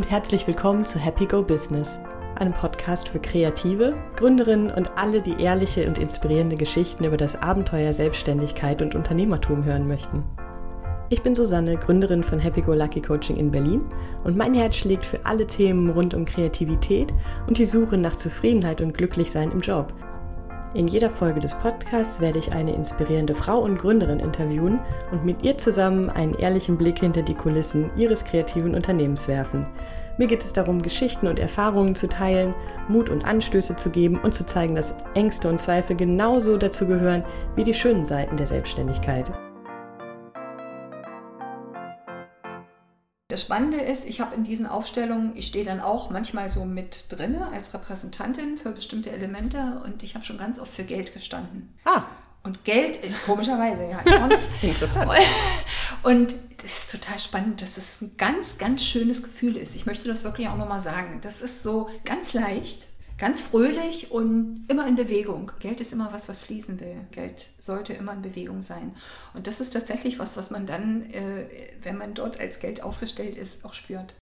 und herzlich willkommen zu Happy Go Business, einem Podcast für Kreative, Gründerinnen und alle, die ehrliche und inspirierende Geschichten über das Abenteuer Selbstständigkeit und Unternehmertum hören möchten. Ich bin Susanne, Gründerin von Happy Go Lucky Coaching in Berlin und mein Herz schlägt für alle Themen rund um Kreativität und die Suche nach Zufriedenheit und Glücklichsein im Job. In jeder Folge des Podcasts werde ich eine inspirierende Frau und Gründerin interviewen und mit ihr zusammen einen ehrlichen Blick hinter die Kulissen ihres kreativen Unternehmens werfen. Mir geht es darum, Geschichten und Erfahrungen zu teilen, Mut und Anstöße zu geben und zu zeigen, dass Ängste und Zweifel genauso dazu gehören wie die schönen Seiten der Selbstständigkeit. Das Spannende ist, ich habe in diesen Aufstellungen, ich stehe dann auch manchmal so mit drinne als Repräsentantin für bestimmte Elemente und ich habe schon ganz oft für Geld gestanden. Ah. Und Geld, komischerweise, ja, ich auch nicht. Interessant. Und das ist total spannend, dass das ein ganz, ganz schönes Gefühl ist. Ich möchte das wirklich auch nochmal sagen. Das ist so ganz leicht ganz fröhlich und immer in Bewegung. Geld ist immer was, was fließen will. Geld sollte immer in Bewegung sein. Und das ist tatsächlich was, was man dann, äh, wenn man dort als Geld aufgestellt ist, auch spürt.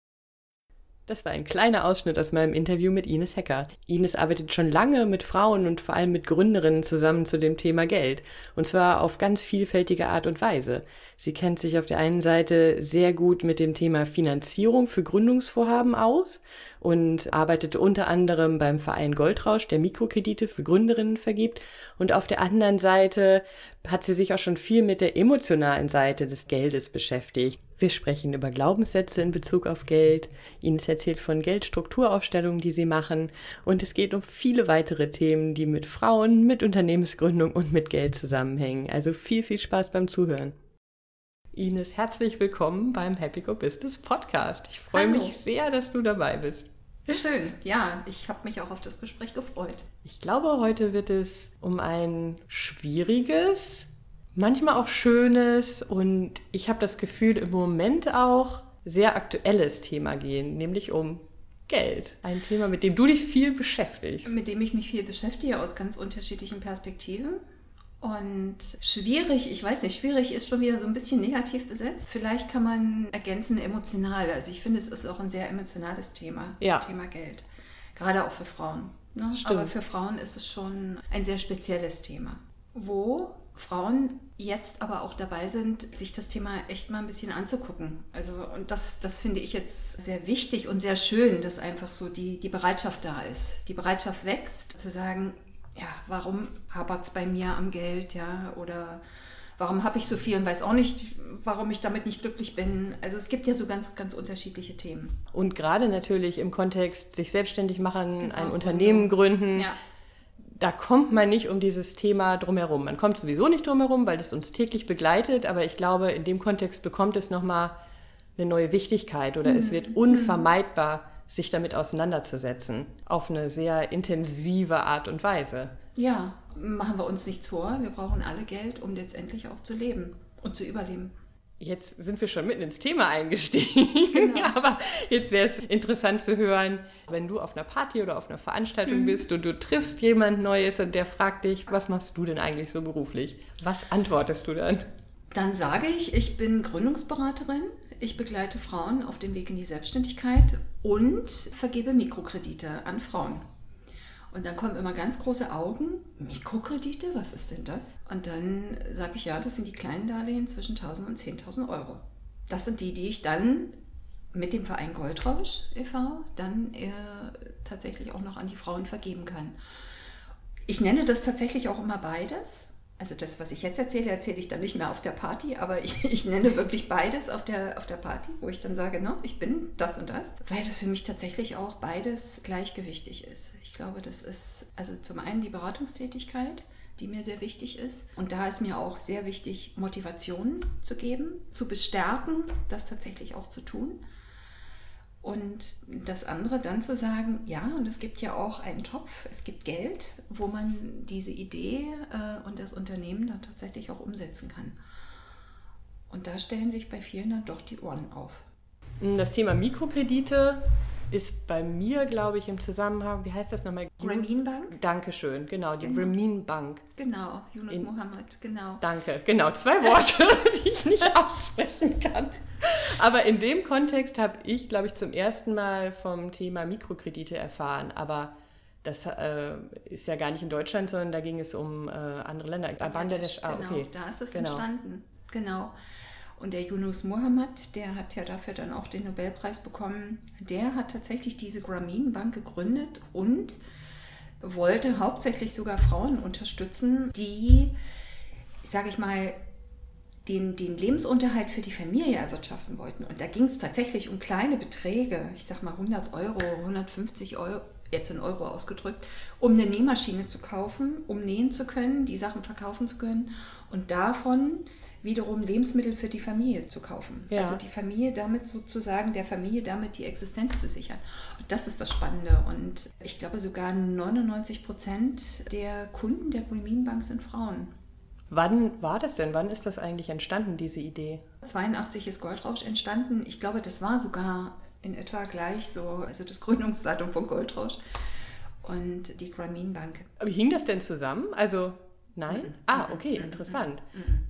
Das war ein kleiner Ausschnitt aus meinem Interview mit Ines Hecker. Ines arbeitet schon lange mit Frauen und vor allem mit Gründerinnen zusammen zu dem Thema Geld. Und zwar auf ganz vielfältige Art und Weise. Sie kennt sich auf der einen Seite sehr gut mit dem Thema Finanzierung für Gründungsvorhaben aus und arbeitet unter anderem beim Verein Goldrausch, der Mikrokredite für Gründerinnen vergibt. Und auf der anderen Seite hat sie sich auch schon viel mit der emotionalen Seite des Geldes beschäftigt. Wir sprechen über Glaubenssätze in Bezug auf Geld. Ines erzählt von Geldstrukturaufstellungen, die sie machen. Und es geht um viele weitere Themen, die mit Frauen, mit Unternehmensgründung und mit Geld zusammenhängen. Also viel, viel Spaß beim Zuhören. Ines, herzlich willkommen beim Happy Go Business Podcast. Ich freue Hallo. mich sehr, dass du dabei bist. Schön, ja, ich habe mich auch auf das Gespräch gefreut. Ich glaube, heute wird es um ein schwieriges, manchmal auch schönes und ich habe das Gefühl im Moment auch sehr aktuelles Thema gehen, nämlich um Geld. Ein Thema, mit dem du dich viel beschäftigst. Mit dem ich mich viel beschäftige aus ganz unterschiedlichen Perspektiven. Und schwierig, ich weiß nicht, schwierig ist schon wieder so ein bisschen negativ besetzt. Vielleicht kann man ergänzen emotional. Also ich finde, es ist auch ein sehr emotionales Thema, Ja. das Thema Geld. Gerade auch für Frauen. Ne? Aber für Frauen ist es schon ein sehr spezielles Thema, wo Frauen jetzt aber auch dabei sind, sich das Thema echt mal ein bisschen anzugucken. Also, und das, das finde ich jetzt sehr wichtig und sehr schön, dass einfach so die, die Bereitschaft da ist. Die Bereitschaft wächst, zu sagen, ja, warum hapert es bei mir am Geld, ja, oder warum habe ich so viel und weiß auch nicht, warum ich damit nicht glücklich bin. Also es gibt ja so ganz, ganz unterschiedliche Themen. Und gerade natürlich im Kontext sich selbstständig machen, Genau, ein Unternehmen gründen, Ja, da kommt man nicht um dieses Thema drumherum. Man kommt sowieso nicht drumherum, weil es uns täglich begleitet, aber ich glaube, in dem Kontext bekommt es nochmal eine neue Wichtigkeit oder es wird unvermeidbar, sich damit auseinanderzusetzen, auf eine sehr intensive Art und Weise. ja, machen wir uns nichts vor. Wir brauchen alle Geld, um letztendlich auch zu leben und zu überleben. Jetzt sind wir schon mitten ins Thema eingestiegen, Genau. aber jetzt wäre es interessant zu hören, wenn du auf einer Party oder auf einer Veranstaltung bist und du triffst jemand Neues und der fragt dich, was machst du denn eigentlich so beruflich? Was antwortest du dann? Dann sage ich, ich bin Gründungsberaterin. Ich begleite Frauen auf dem Weg in die Selbstständigkeit und vergebe Mikrokredite an Frauen. Und dann kommen immer ganz große Augen. Mikrokredite, was ist denn das? Und dann sage ich, ja, das sind die kleinen Darlehen zwischen 1000 und 10.000 Euro. Das sind die, die ich dann mit dem Verein Goldrausch e.V. dann äh, tatsächlich auch noch an die Frauen vergeben kann. Ich nenne das tatsächlich auch immer beides. Also das, was ich jetzt erzähle, erzähle ich dann nicht mehr auf der Party, aber ich, ich nenne wirklich beides auf der, auf der Party, wo ich dann sage, no, ich bin das und das, weil das für mich tatsächlich auch beides gleichgewichtig ist. Ich glaube, das ist also zum einen die Beratungstätigkeit, die mir sehr wichtig ist. Und da ist mir auch sehr wichtig, Motivation zu geben, zu bestärken, das tatsächlich auch zu tun. Und das andere dann zu sagen, ja, und es gibt ja auch einen Topf, es gibt Geld, wo man diese Idee äh, und das Unternehmen dann tatsächlich auch umsetzen kann. Und da stellen sich bei vielen dann doch die Ohren auf. Das Thema Mikrokredite ist bei mir, glaube ich, im Zusammenhang, wie heißt das nochmal? Grameen Bank? Dankeschön, genau, die Genau. Grameen Bank. Genau, Yunus In- Mohammed, genau. Danke, genau, zwei Worte, die ich nicht aussprechen kann. Aber in dem Kontext habe ich, glaube ich, zum ersten Mal vom Thema Mikrokredite erfahren. Aber das äh, ist ja gar nicht in Deutschland, sondern da ging es um äh, andere Länder. Ah, Bangladesch, ah, genau, okay. da ist es Genau. entstanden. Genau. Und der Yunus Mohammed, der hat ja dafür dann auch den Nobelpreis bekommen, der hat tatsächlich diese Grameen Bank gegründet und wollte hauptsächlich sogar Frauen unterstützen, die, sage ich mal, den, den Lebensunterhalt für die Familie erwirtschaften wollten. Und da ging es tatsächlich um kleine Beträge, ich sag mal 100 Euro, 150 Euro, jetzt in Euro ausgedrückt, um eine Nähmaschine zu kaufen, um nähen zu können, die Sachen verkaufen zu können und davon wiederum Lebensmittel für die Familie zu kaufen. Ja. Also die Familie damit sozusagen, der Familie damit die Existenz zu sichern. Und das ist das Spannende. Und ich glaube sogar 99 Prozent der Kunden der Bank sind Frauen. Wann war das denn? Wann ist das eigentlich entstanden, diese Idee? 82 ist Goldrausch entstanden. Ich glaube, das war sogar in etwa gleich so, also das Gründungsdatum von Goldrausch und die Grameen Bank. Aber hing das denn zusammen? Also, nein? Mhm. Ah, Mhm. okay, Mhm. interessant.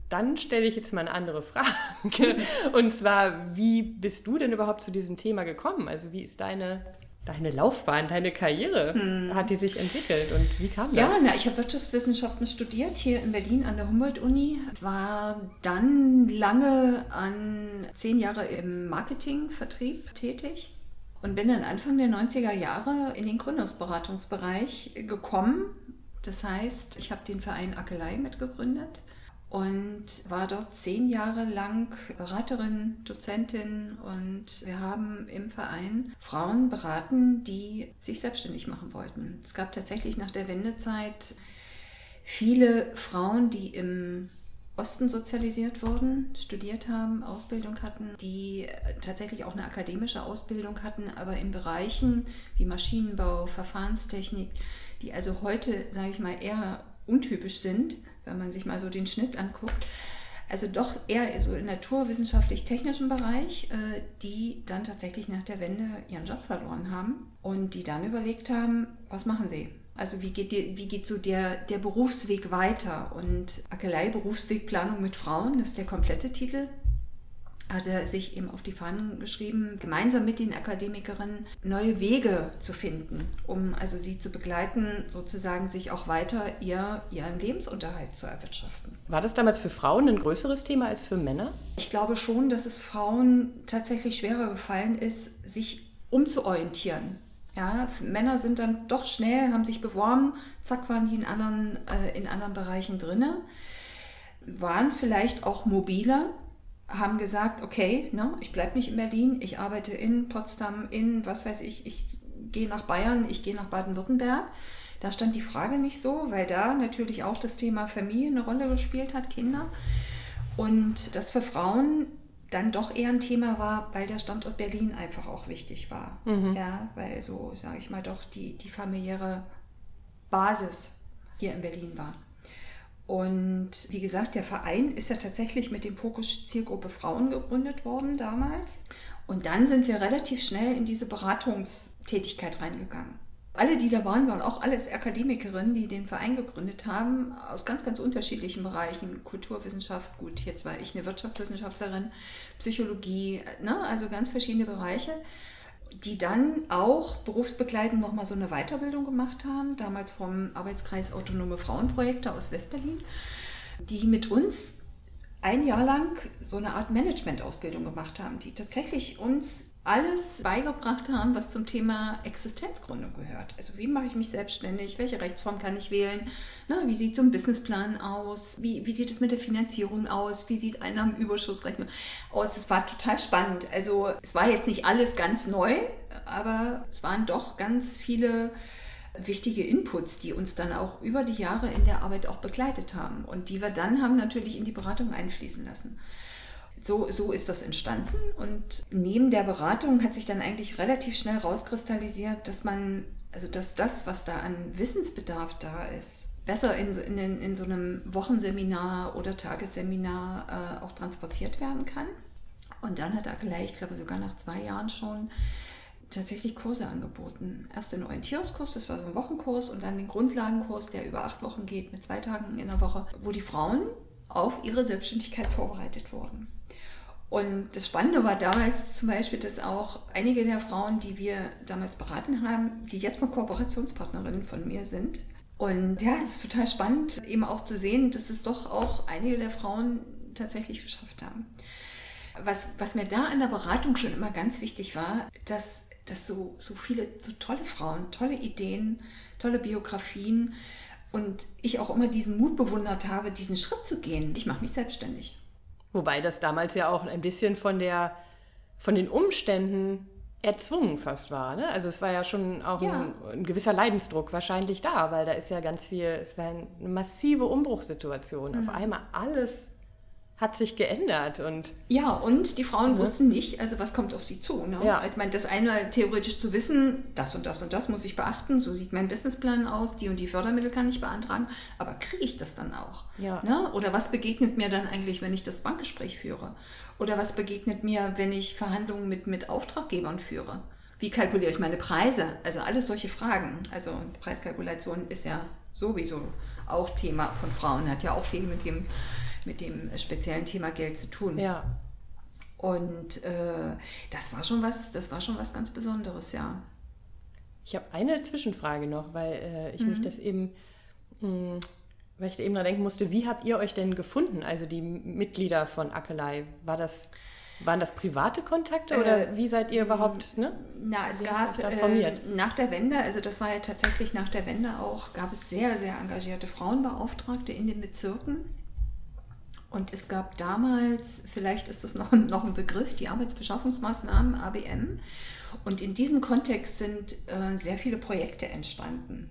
Dann stelle ich jetzt mal eine andere Frage. Und zwar, wie bist du denn überhaupt zu diesem Thema gekommen? Also, wie ist deine, deine Laufbahn, deine Karriere? Hat die sich entwickelt und wie kam Hm. Ja, das? na, ich habe Wirtschaftswissenschaften studiert hier in Berlin an der Humboldt-Uni, war dann lange an zehn Jahre im Marketingvertrieb tätig und bin dann Anfang der 90er Jahre in den Gründungsberatungsbereich gekommen. Das heißt, ich habe den Verein Akelei mitgegründet und war dort zehn Jahre lang Beraterin, Dozentin und wir haben im Verein Frauen beraten, die sich selbstständig machen wollten. Es gab tatsächlich nach der Wendezeit viele Frauen, die im Osten sozialisiert wurden, studiert haben, Ausbildung hatten, die tatsächlich auch eine akademische Ausbildung hatten, aber in Bereichen wie Maschinenbau, Verfahrenstechnik, die also heute, sage ich mal, eher untypisch sind, wenn man sich mal so den Schnitt anguckt. Also doch eher so im naturwissenschaftlich-technischen Bereich, äh, die dann tatsächlich nach der Wende ihren Job verloren haben und die dann überlegt haben, was machen sie? Also wie geht, wie geht so der, der Berufsweg weiter? Und Akelei Berufswegplanung mit Frauen, das ist der komplette Titel, hat er sich eben auf die Fahnen geschrieben, gemeinsam mit den Akademikerinnen neue Wege zu finden, um also sie zu begleiten, sozusagen sich auch weiter ihr, ihren Lebensunterhalt zu erwirtschaften. War das damals für Frauen ein größeres Thema als für Männer? Ich glaube schon, dass es Frauen tatsächlich schwerer gefallen ist, sich umzuorientieren. Ja, Männer sind dann doch schnell, haben sich beworben, zack, waren die in anderen, äh, in anderen Bereichen drinne, waren vielleicht auch mobiler, haben gesagt, okay, ne, ich bleibe nicht in Berlin, ich arbeite in Potsdam, in was weiß ich, ich gehe nach Bayern, ich gehe nach Baden-Württemberg. Da stand die Frage nicht so, weil da natürlich auch das Thema Familie eine Rolle gespielt hat, Kinder. Und das für Frauen dann doch eher ein Thema war, weil der Standort Berlin einfach auch wichtig war. Mhm. Ja, weil so, sage ich mal, doch die, die familiäre Basis hier in Berlin war. Und wie gesagt, der Verein ist ja tatsächlich mit dem Fokus Zielgruppe Frauen gegründet worden damals. Und dann sind wir relativ schnell in diese Beratungstätigkeit reingegangen. Alle, die da waren, waren auch alles Akademikerinnen, die den Verein gegründet haben, aus ganz, ganz unterschiedlichen Bereichen. Kulturwissenschaft, gut, jetzt war ich eine Wirtschaftswissenschaftlerin, Psychologie, ne? also ganz verschiedene Bereiche, die dann auch berufsbegleitend nochmal so eine Weiterbildung gemacht haben, damals vom Arbeitskreis Autonome Frauenprojekte aus Westberlin, die mit uns ein Jahr lang so eine Art Management-Ausbildung gemacht haben, die tatsächlich uns alles beigebracht haben, was zum Thema Existenzgründung gehört. Also wie mache ich mich selbstständig, welche Rechtsform kann ich wählen, Na, wie sieht so ein Businessplan aus, wie, wie sieht es mit der Finanzierung aus, wie sieht Einnahmenüberschussrechnung aus. Es war total spannend. Also es war jetzt nicht alles ganz neu, aber es waren doch ganz viele wichtige Inputs, die uns dann auch über die Jahre in der Arbeit auch begleitet haben und die wir dann haben natürlich in die Beratung einfließen lassen. So, so ist das entstanden und neben der Beratung hat sich dann eigentlich relativ schnell rauskristallisiert, dass man, also dass das, was da an Wissensbedarf da ist, besser in, so- in, in so einem Wochenseminar oder Tagesseminar äh, auch transportiert werden kann. Und dann hat Akelei, ich glaube sogar nach zwei Jahren schon, tatsächlich Kurse angeboten. Erst den Orientierungskurs, das war so ein Wochenkurs, und dann den Grundlagenkurs, der über acht Wochen geht, mit zwei Tagen in der Woche, wo die Frauen auf ihre Selbstständigkeit vorbereitet wurden. Und das Spannende war damals zum Beispiel, dass auch einige der Frauen, die wir damals beraten haben, die jetzt noch Kooperationspartnerinnen von mir sind. Und ja, es ist total spannend, eben auch zu sehen, dass es doch auch einige der Frauen tatsächlich geschafft haben. Was, was mir da an der Beratung schon immer ganz wichtig war, dass, dass so, so viele, so tolle Frauen, tolle Ideen, tolle Biografien und ich auch immer diesen Mut bewundert habe, diesen Schritt zu gehen. Ich mache mich selbstständig. Wobei das damals ja auch ein bisschen von der von den Umständen erzwungen fast war. Ne? Also es war ja schon auch ja. Ein, ein, gewisser Leidensdruck wahrscheinlich da, weil da ist ja ganz viel, es war eine massive Umbruchssituation. Mhm. Auf einmal alles hat sich geändert. Und ja, und die Frauen ja. wussten nicht, also was kommt auf sie zu. Ne? Ja. Also ich meine, das eine theoretisch zu wissen, das und das und das muss ich beachten, so sieht mein Businessplan aus, die und die Fördermittel kann ich beantragen, aber kriege ich das dann auch? Ja. Ne? Oder was begegnet mir dann eigentlich, wenn ich das Bankgespräch führe? Oder was begegnet mir, wenn ich Verhandlungen mit, mit Auftraggebern führe? Wie kalkuliere ich meine Preise? Also alles solche Fragen. Also Preiskalkulation ist ja sowieso auch Thema von Frauen, hat ja auch viel mit dem mit dem speziellen Thema Geld zu tun. Ja. Und äh, das war schon was, das war schon was ganz Besonderes, ja. Ich habe eine Zwischenfrage noch, weil äh, ich mhm. mich das eben, mh, hm, weil ich da eben dran denken musste, wie habt ihr euch denn gefunden, also die Mitglieder von Akelei? War das, waren das private Kontakte oder äh, wie seid ihr überhaupt, ne? Na, es wie gab äh, nach der Wende, also das war ja tatsächlich nach der Wende auch, gab es sehr, sehr engagierte Frauenbeauftragte in den Bezirken und es gab damals, vielleicht ist das noch, noch ein Begriff, die Arbeitsbeschaffungsmaßnahmen, ABM. Und in diesem Kontext sind äh, sehr viele Projekte entstanden.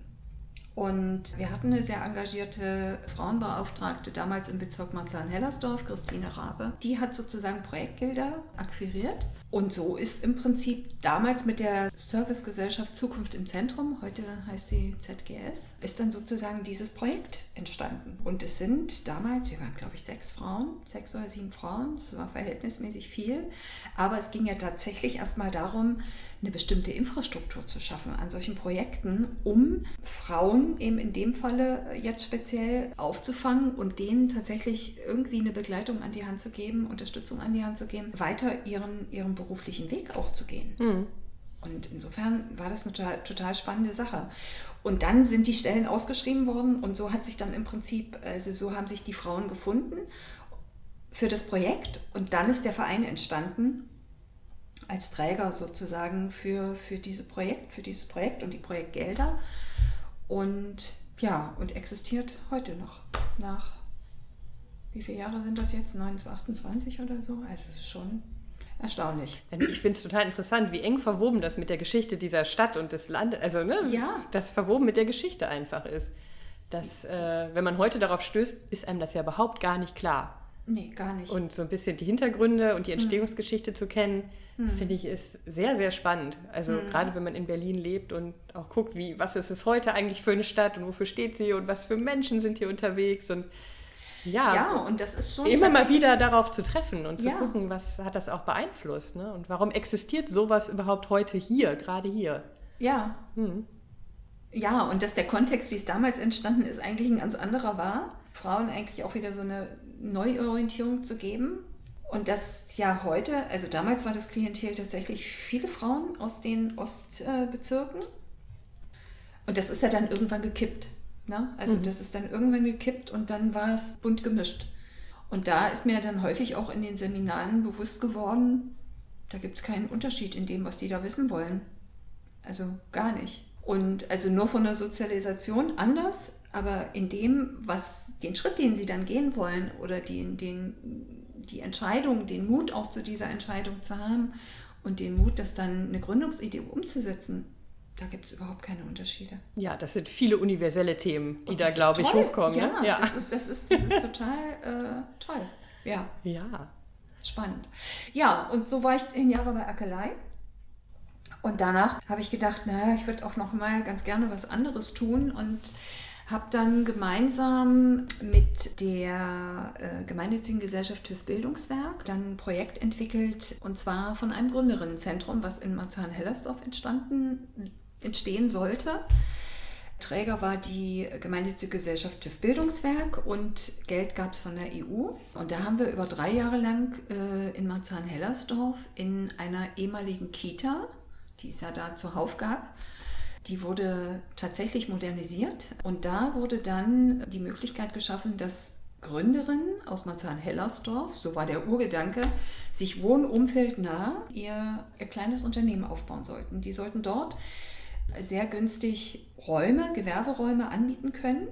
Und wir hatten eine sehr engagierte Frauenbeauftragte damals im Bezirk Marzahn-Hellersdorf, Christine Rabe. Die hat sozusagen Projektgelder akquiriert. Und so ist im Prinzip damals mit der Servicegesellschaft Zukunft im Zentrum, heute heißt sie ZGS, ist dann sozusagen dieses Projekt entstanden. Und es sind damals, wir waren glaube ich sechs Frauen, sechs oder sieben Frauen, das war verhältnismäßig viel. Aber es ging ja tatsächlich erstmal darum, eine bestimmte Infrastruktur zu schaffen an solchen Projekten, um Frauen eben in dem Falle jetzt speziell aufzufangen und denen tatsächlich irgendwie eine Begleitung an die Hand zu geben, Unterstützung an die Hand zu geben, weiter ihren, ihren beruflichen Weg auch zu gehen. Mhm. Und insofern war das eine total, total, spannende Sache. Und dann sind die Stellen ausgeschrieben worden und so hat sich dann im Prinzip, also so haben sich die Frauen gefunden für das Projekt und dann ist der Verein entstanden als Träger sozusagen für, für, diese Projekt, für dieses Projekt und die Projektgelder. Und ja, und existiert heute noch nach, wie viele Jahre sind das jetzt? 29, 28 oder so? Also es ist schon erstaunlich. Ich finde es total interessant, wie eng verwoben das mit der Geschichte dieser Stadt und des Landes, also ne, ja. das verwoben mit der Geschichte einfach ist. Dass, äh, wenn man heute darauf stößt, ist einem das ja überhaupt gar nicht klar. Nee, gar nicht. Und so ein bisschen die Hintergründe und die mhm. Entstehungsgeschichte mhm. zu kennen, mhm. finde ich, ist sehr, sehr spannend. Also mhm. gerade wenn man in Berlin lebt und auch guckt, wie, was ist es heute eigentlich für eine Stadt und wofür steht sie und was für Menschen sind hier unterwegs und ja, ja, und das ist schon. Immer mal wieder darauf zu treffen und zu ja. gucken, was hat das auch beeinflusst. Ne? Und warum existiert sowas überhaupt heute hier, gerade hier? Ja. Hm. Ja, und dass der Kontext, wie es damals entstanden ist, eigentlich ein ganz anderer war. Frauen eigentlich auch wieder so eine Neuorientierung zu geben. Und das ja heute, also damals war das Klientel tatsächlich viele Frauen aus den Ostbezirken. Und das ist ja dann irgendwann gekippt. Ne? Also mhm. das ist dann irgendwann gekippt und dann war es bunt gemischt. Und da ist mir dann häufig auch in den Seminaren bewusst geworden, da gibt es keinen Unterschied in dem, was die da wissen wollen. Also gar nicht. Und also nur von der Sozialisation anders, aber in dem, was den Schritt, den sie dann gehen wollen oder den, den, die Entscheidung, den Mut auch zu dieser Entscheidung zu haben und den Mut, das dann eine Gründungsidee umzusetzen, da gibt es überhaupt keine Unterschiede. Ja, das sind viele universelle Themen, die da, glaube ich, hochkommen. Ja, ne? ja, Das, ist, das, ist, das ist total äh, toll. Ja. Ja. Spannend. Ja, und so war ich zehn Jahre bei Akelei. Und danach habe ich gedacht, naja, ich würde auch noch mal ganz gerne was anderes tun und habe dann gemeinsam mit der äh, gemeinnützigen Gesellschaft TÜV Bildungswerk dann ein Projekt entwickelt und zwar von einem Gründerinnenzentrum, was in Marzahn-Hellersdorf entstanden, entstehen sollte. Träger war die gemeinnützige Gesellschaft TÜV Bildungswerk und Geld gab es von der EU. Und da haben wir über drei Jahre lang äh, in Marzahn-Hellersdorf in einer ehemaligen Kita, die es ja da zuhauf gab, die wurde tatsächlich modernisiert und da wurde dann die Möglichkeit geschaffen, dass Gründerinnen aus Marzahn-Hellersdorf, so war der Urgedanke, sich wohnumfeldnah ihr, ihr kleines Unternehmen aufbauen sollten. Die sollten dort sehr günstig Räume, Gewerberäume anbieten können.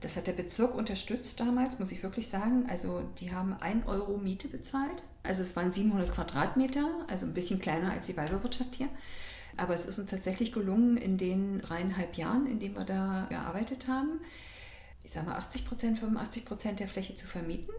Das hat der Bezirk unterstützt damals, muss ich wirklich sagen. Also die haben 1 Euro Miete bezahlt. Also es waren 700 Quadratmeter, also ein bisschen kleiner als die Weiberwirtschaft hier. Aber es ist uns tatsächlich gelungen, in den dreieinhalb Jahren, in denen wir da gearbeitet haben, ich sage mal 80 Prozent, 85 Prozent der Fläche zu vermieten.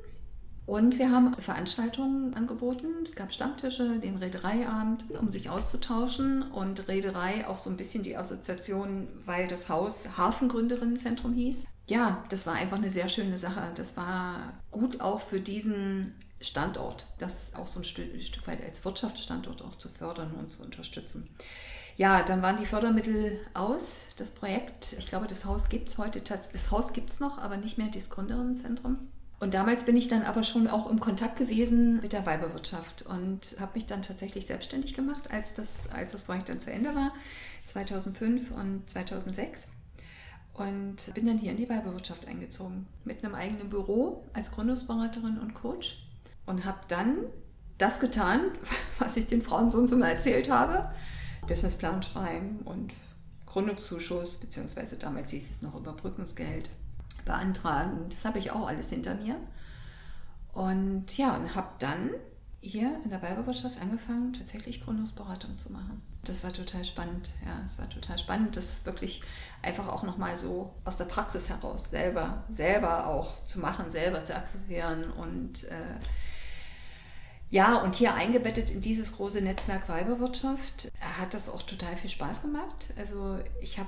Und wir haben Veranstaltungen angeboten. Es gab Stammtische, den Reedereiabend, um sich auszutauschen. Und Reederei auch so ein bisschen die Assoziation, weil das Haus Hafengründerinnenzentrum hieß. Ja, das war einfach eine sehr schöne Sache. Das war gut auch für diesen Standort, das auch so ein Stück, weit als Wirtschaftsstandort auch zu fördern und zu unterstützen. Ja, dann waren die Fördermittel aus, das Projekt. Ich glaube, das Haus gibt es heute, das Haus gibt es noch, aber nicht mehr das Gründerinnenzentrum. Und damals bin ich dann aber schon auch im Kontakt gewesen mit der Weiberwirtschaft und habe mich dann tatsächlich selbstständig gemacht, als das, als das Projekt dann zu Ende war, 2005 und 2006. Und bin dann hier in die Weiberwirtschaft eingezogen, mit einem eigenen Büro als Gründungsberaterin und Coach und habe dann das getan, was ich den Frauen sonst immer erzählt habe. Businessplan schreiben und Gründungszuschuss, beziehungsweise damals hieß es noch Überbrückungsgeld, beantragen. Das habe ich auch alles hinter mir. Und ja, und habe dann hier in der Weiberwirtschaft angefangen, tatsächlich Gründungsberatung zu machen. Das war total spannend. Ja, es war total spannend, das wirklich einfach auch nochmal so aus der Praxis heraus selber, selber auch zu machen, selber zu akquirieren und äh, ja, und hier eingebettet in dieses große Netzwerk Weiberwirtschaft hat das auch total viel Spaß gemacht. Also ich habe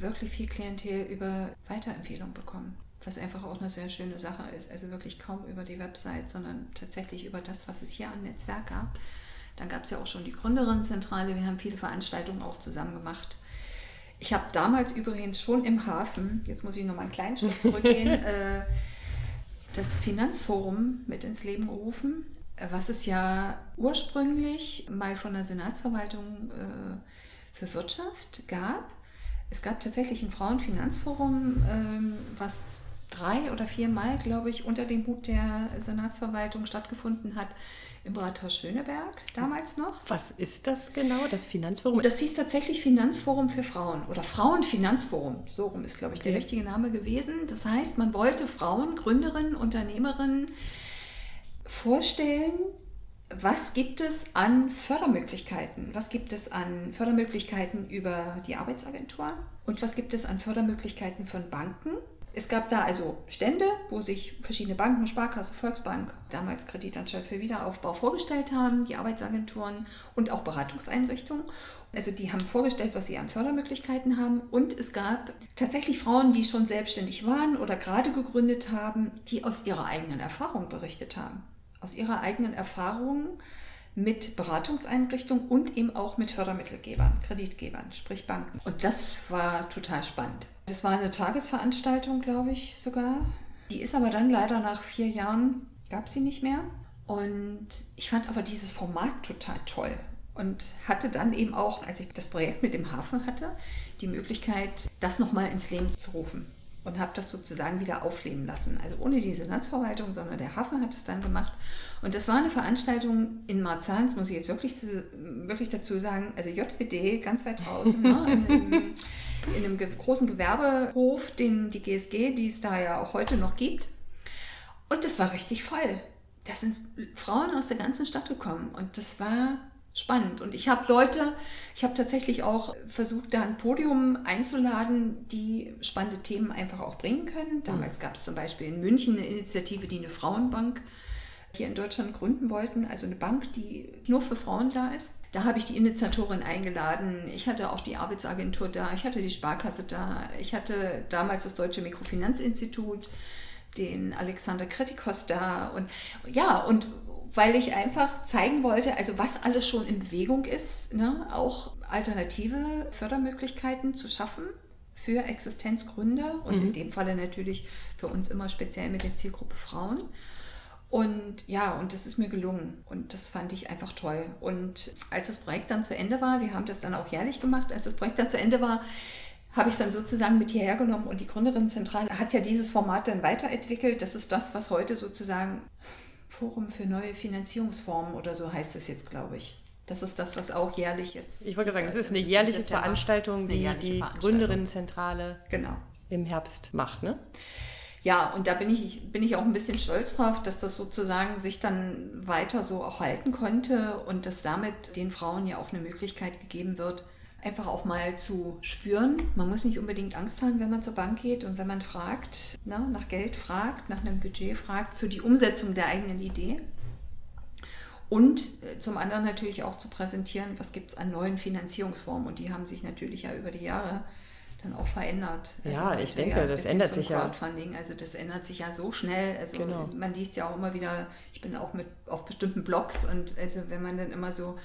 wirklich viel Klientel über Weiterempfehlung bekommen, was einfach auch eine sehr schöne Sache ist. Also wirklich kaum über die Website, sondern tatsächlich über das, was es hier an Netzwerk gab. Dann gab es ja auch schon die Gründerinnenzentrale. Wir haben viele Veranstaltungen auch zusammen gemacht. Ich habe damals übrigens schon im Hafen, jetzt muss ich noch mal einen kleinen Schritt zurückgehen, äh, das Finanzforum mit ins Leben gerufen was es ja ursprünglich mal von der Senatsverwaltung äh, für Wirtschaft gab. Es gab tatsächlich ein Frauenfinanzforum, ähm, was drei oder viermal, glaube ich, unter dem Hut der Senatsverwaltung stattgefunden hat im Rathaus Schöneberg, damals noch. Was ist das genau, das Finanzforum? Das hieß tatsächlich Finanzforum für Frauen oder Frauenfinanzforum. So rum ist, glaube ich, okay. der richtige Name gewesen. Das heißt, man wollte Frauen, Gründerinnen, Unternehmerinnen, vorstellen, was gibt es an Fördermöglichkeiten? Was gibt es an Fördermöglichkeiten über die Arbeitsagentur? Und was gibt es an Fördermöglichkeiten von Banken? Es gab da also Stände, wo sich verschiedene Banken, Sparkasse, Volksbank, damals Kreditanstalt für Wiederaufbau vorgestellt haben, die Arbeitsagenturen und auch Beratungseinrichtungen. Also die haben vorgestellt, was sie an Fördermöglichkeiten haben. Und es gab tatsächlich Frauen, die schon selbstständig waren oder gerade gegründet haben, die aus ihrer eigenen Erfahrung berichtet haben aus ihrer eigenen Erfahrung mit Beratungseinrichtungen und eben auch mit Fördermittelgebern, Kreditgebern, sprich Banken. Und das war total spannend. Das war eine Tagesveranstaltung, glaube ich sogar. Die ist aber dann leider nach vier Jahren, gab sie nicht mehr. Und ich fand aber dieses Format total toll und hatte dann eben auch, als ich das Projekt mit dem Hafen hatte, die Möglichkeit, das nochmal ins Leben zu rufen und habe das sozusagen wieder aufleben lassen. Also ohne die Senatsverwaltung, sondern der Hafen hat es dann gemacht. Und das war eine Veranstaltung in Marzahn, das muss ich jetzt wirklich, wirklich dazu sagen, also JWD ganz weit draußen, ne, in, einem, in einem großen Gewerbehof, den die GSG, die es da ja auch heute noch gibt. Und das war richtig voll. Da sind Frauen aus der ganzen Stadt gekommen und das war spannend. Und ich habe Leute, ich habe tatsächlich auch versucht, da ein Podium einzuladen, die spannende Themen einfach auch bringen können. Damals gab es zum Beispiel in München eine Initiative, die eine Frauenbank hier in Deutschland gründen wollten, also eine Bank, die nur für Frauen da ist. Da habe ich die Initiatorin eingeladen. Ich hatte auch die Arbeitsagentur da. Ich hatte die Sparkasse da. Ich hatte damals das Deutsche Mikrofinanzinstitut, den Alexander Kritikos da. Und ja, und weil ich einfach zeigen wollte, also was alles schon in Bewegung ist, ne? auch alternative Fördermöglichkeiten zu schaffen für Existenzgründe und mhm. in dem Falle natürlich für uns immer speziell mit der Zielgruppe Frauen. Und ja, und das ist mir gelungen und das fand ich einfach toll. Und als das Projekt dann zu Ende war, wir haben das dann auch jährlich gemacht, als das Projekt dann zu Ende war, habe ich es dann sozusagen mit hierher genommen und die Gründerinnenzentrale hat ja dieses Format dann weiterentwickelt. Das ist das, was heute sozusagen Forum für neue Finanzierungsformen oder so heißt es jetzt, glaube ich. Das ist das, was auch jährlich jetzt. Ich wollte sagen, das ist eine jährliche Veranstaltung, die die Gründerinnenzentrale genau. im Herbst macht, ne? Ja, und da bin ich, bin ich auch ein bisschen stolz drauf, dass das sozusagen sich dann weiter so auch halten konnte und dass damit den Frauen ja auch eine Möglichkeit gegeben wird, einfach auch mal zu spüren. Man muss nicht unbedingt Angst haben, wenn man zur Bank geht und wenn man fragt, na, nach Geld fragt, nach einem Budget fragt für die Umsetzung der eigenen Idee. Und äh, zum anderen natürlich auch zu präsentieren, was gibt es an neuen Finanzierungsformen. Und die haben sich natürlich ja über die Jahre dann auch verändert. Also ja, ich denke, ja das ändert sich ja. Crowdfunding, also das ändert sich ja so schnell. Also genau. man liest ja auch immer wieder, ich bin auch mit auf bestimmten Blogs und also wenn man dann immer so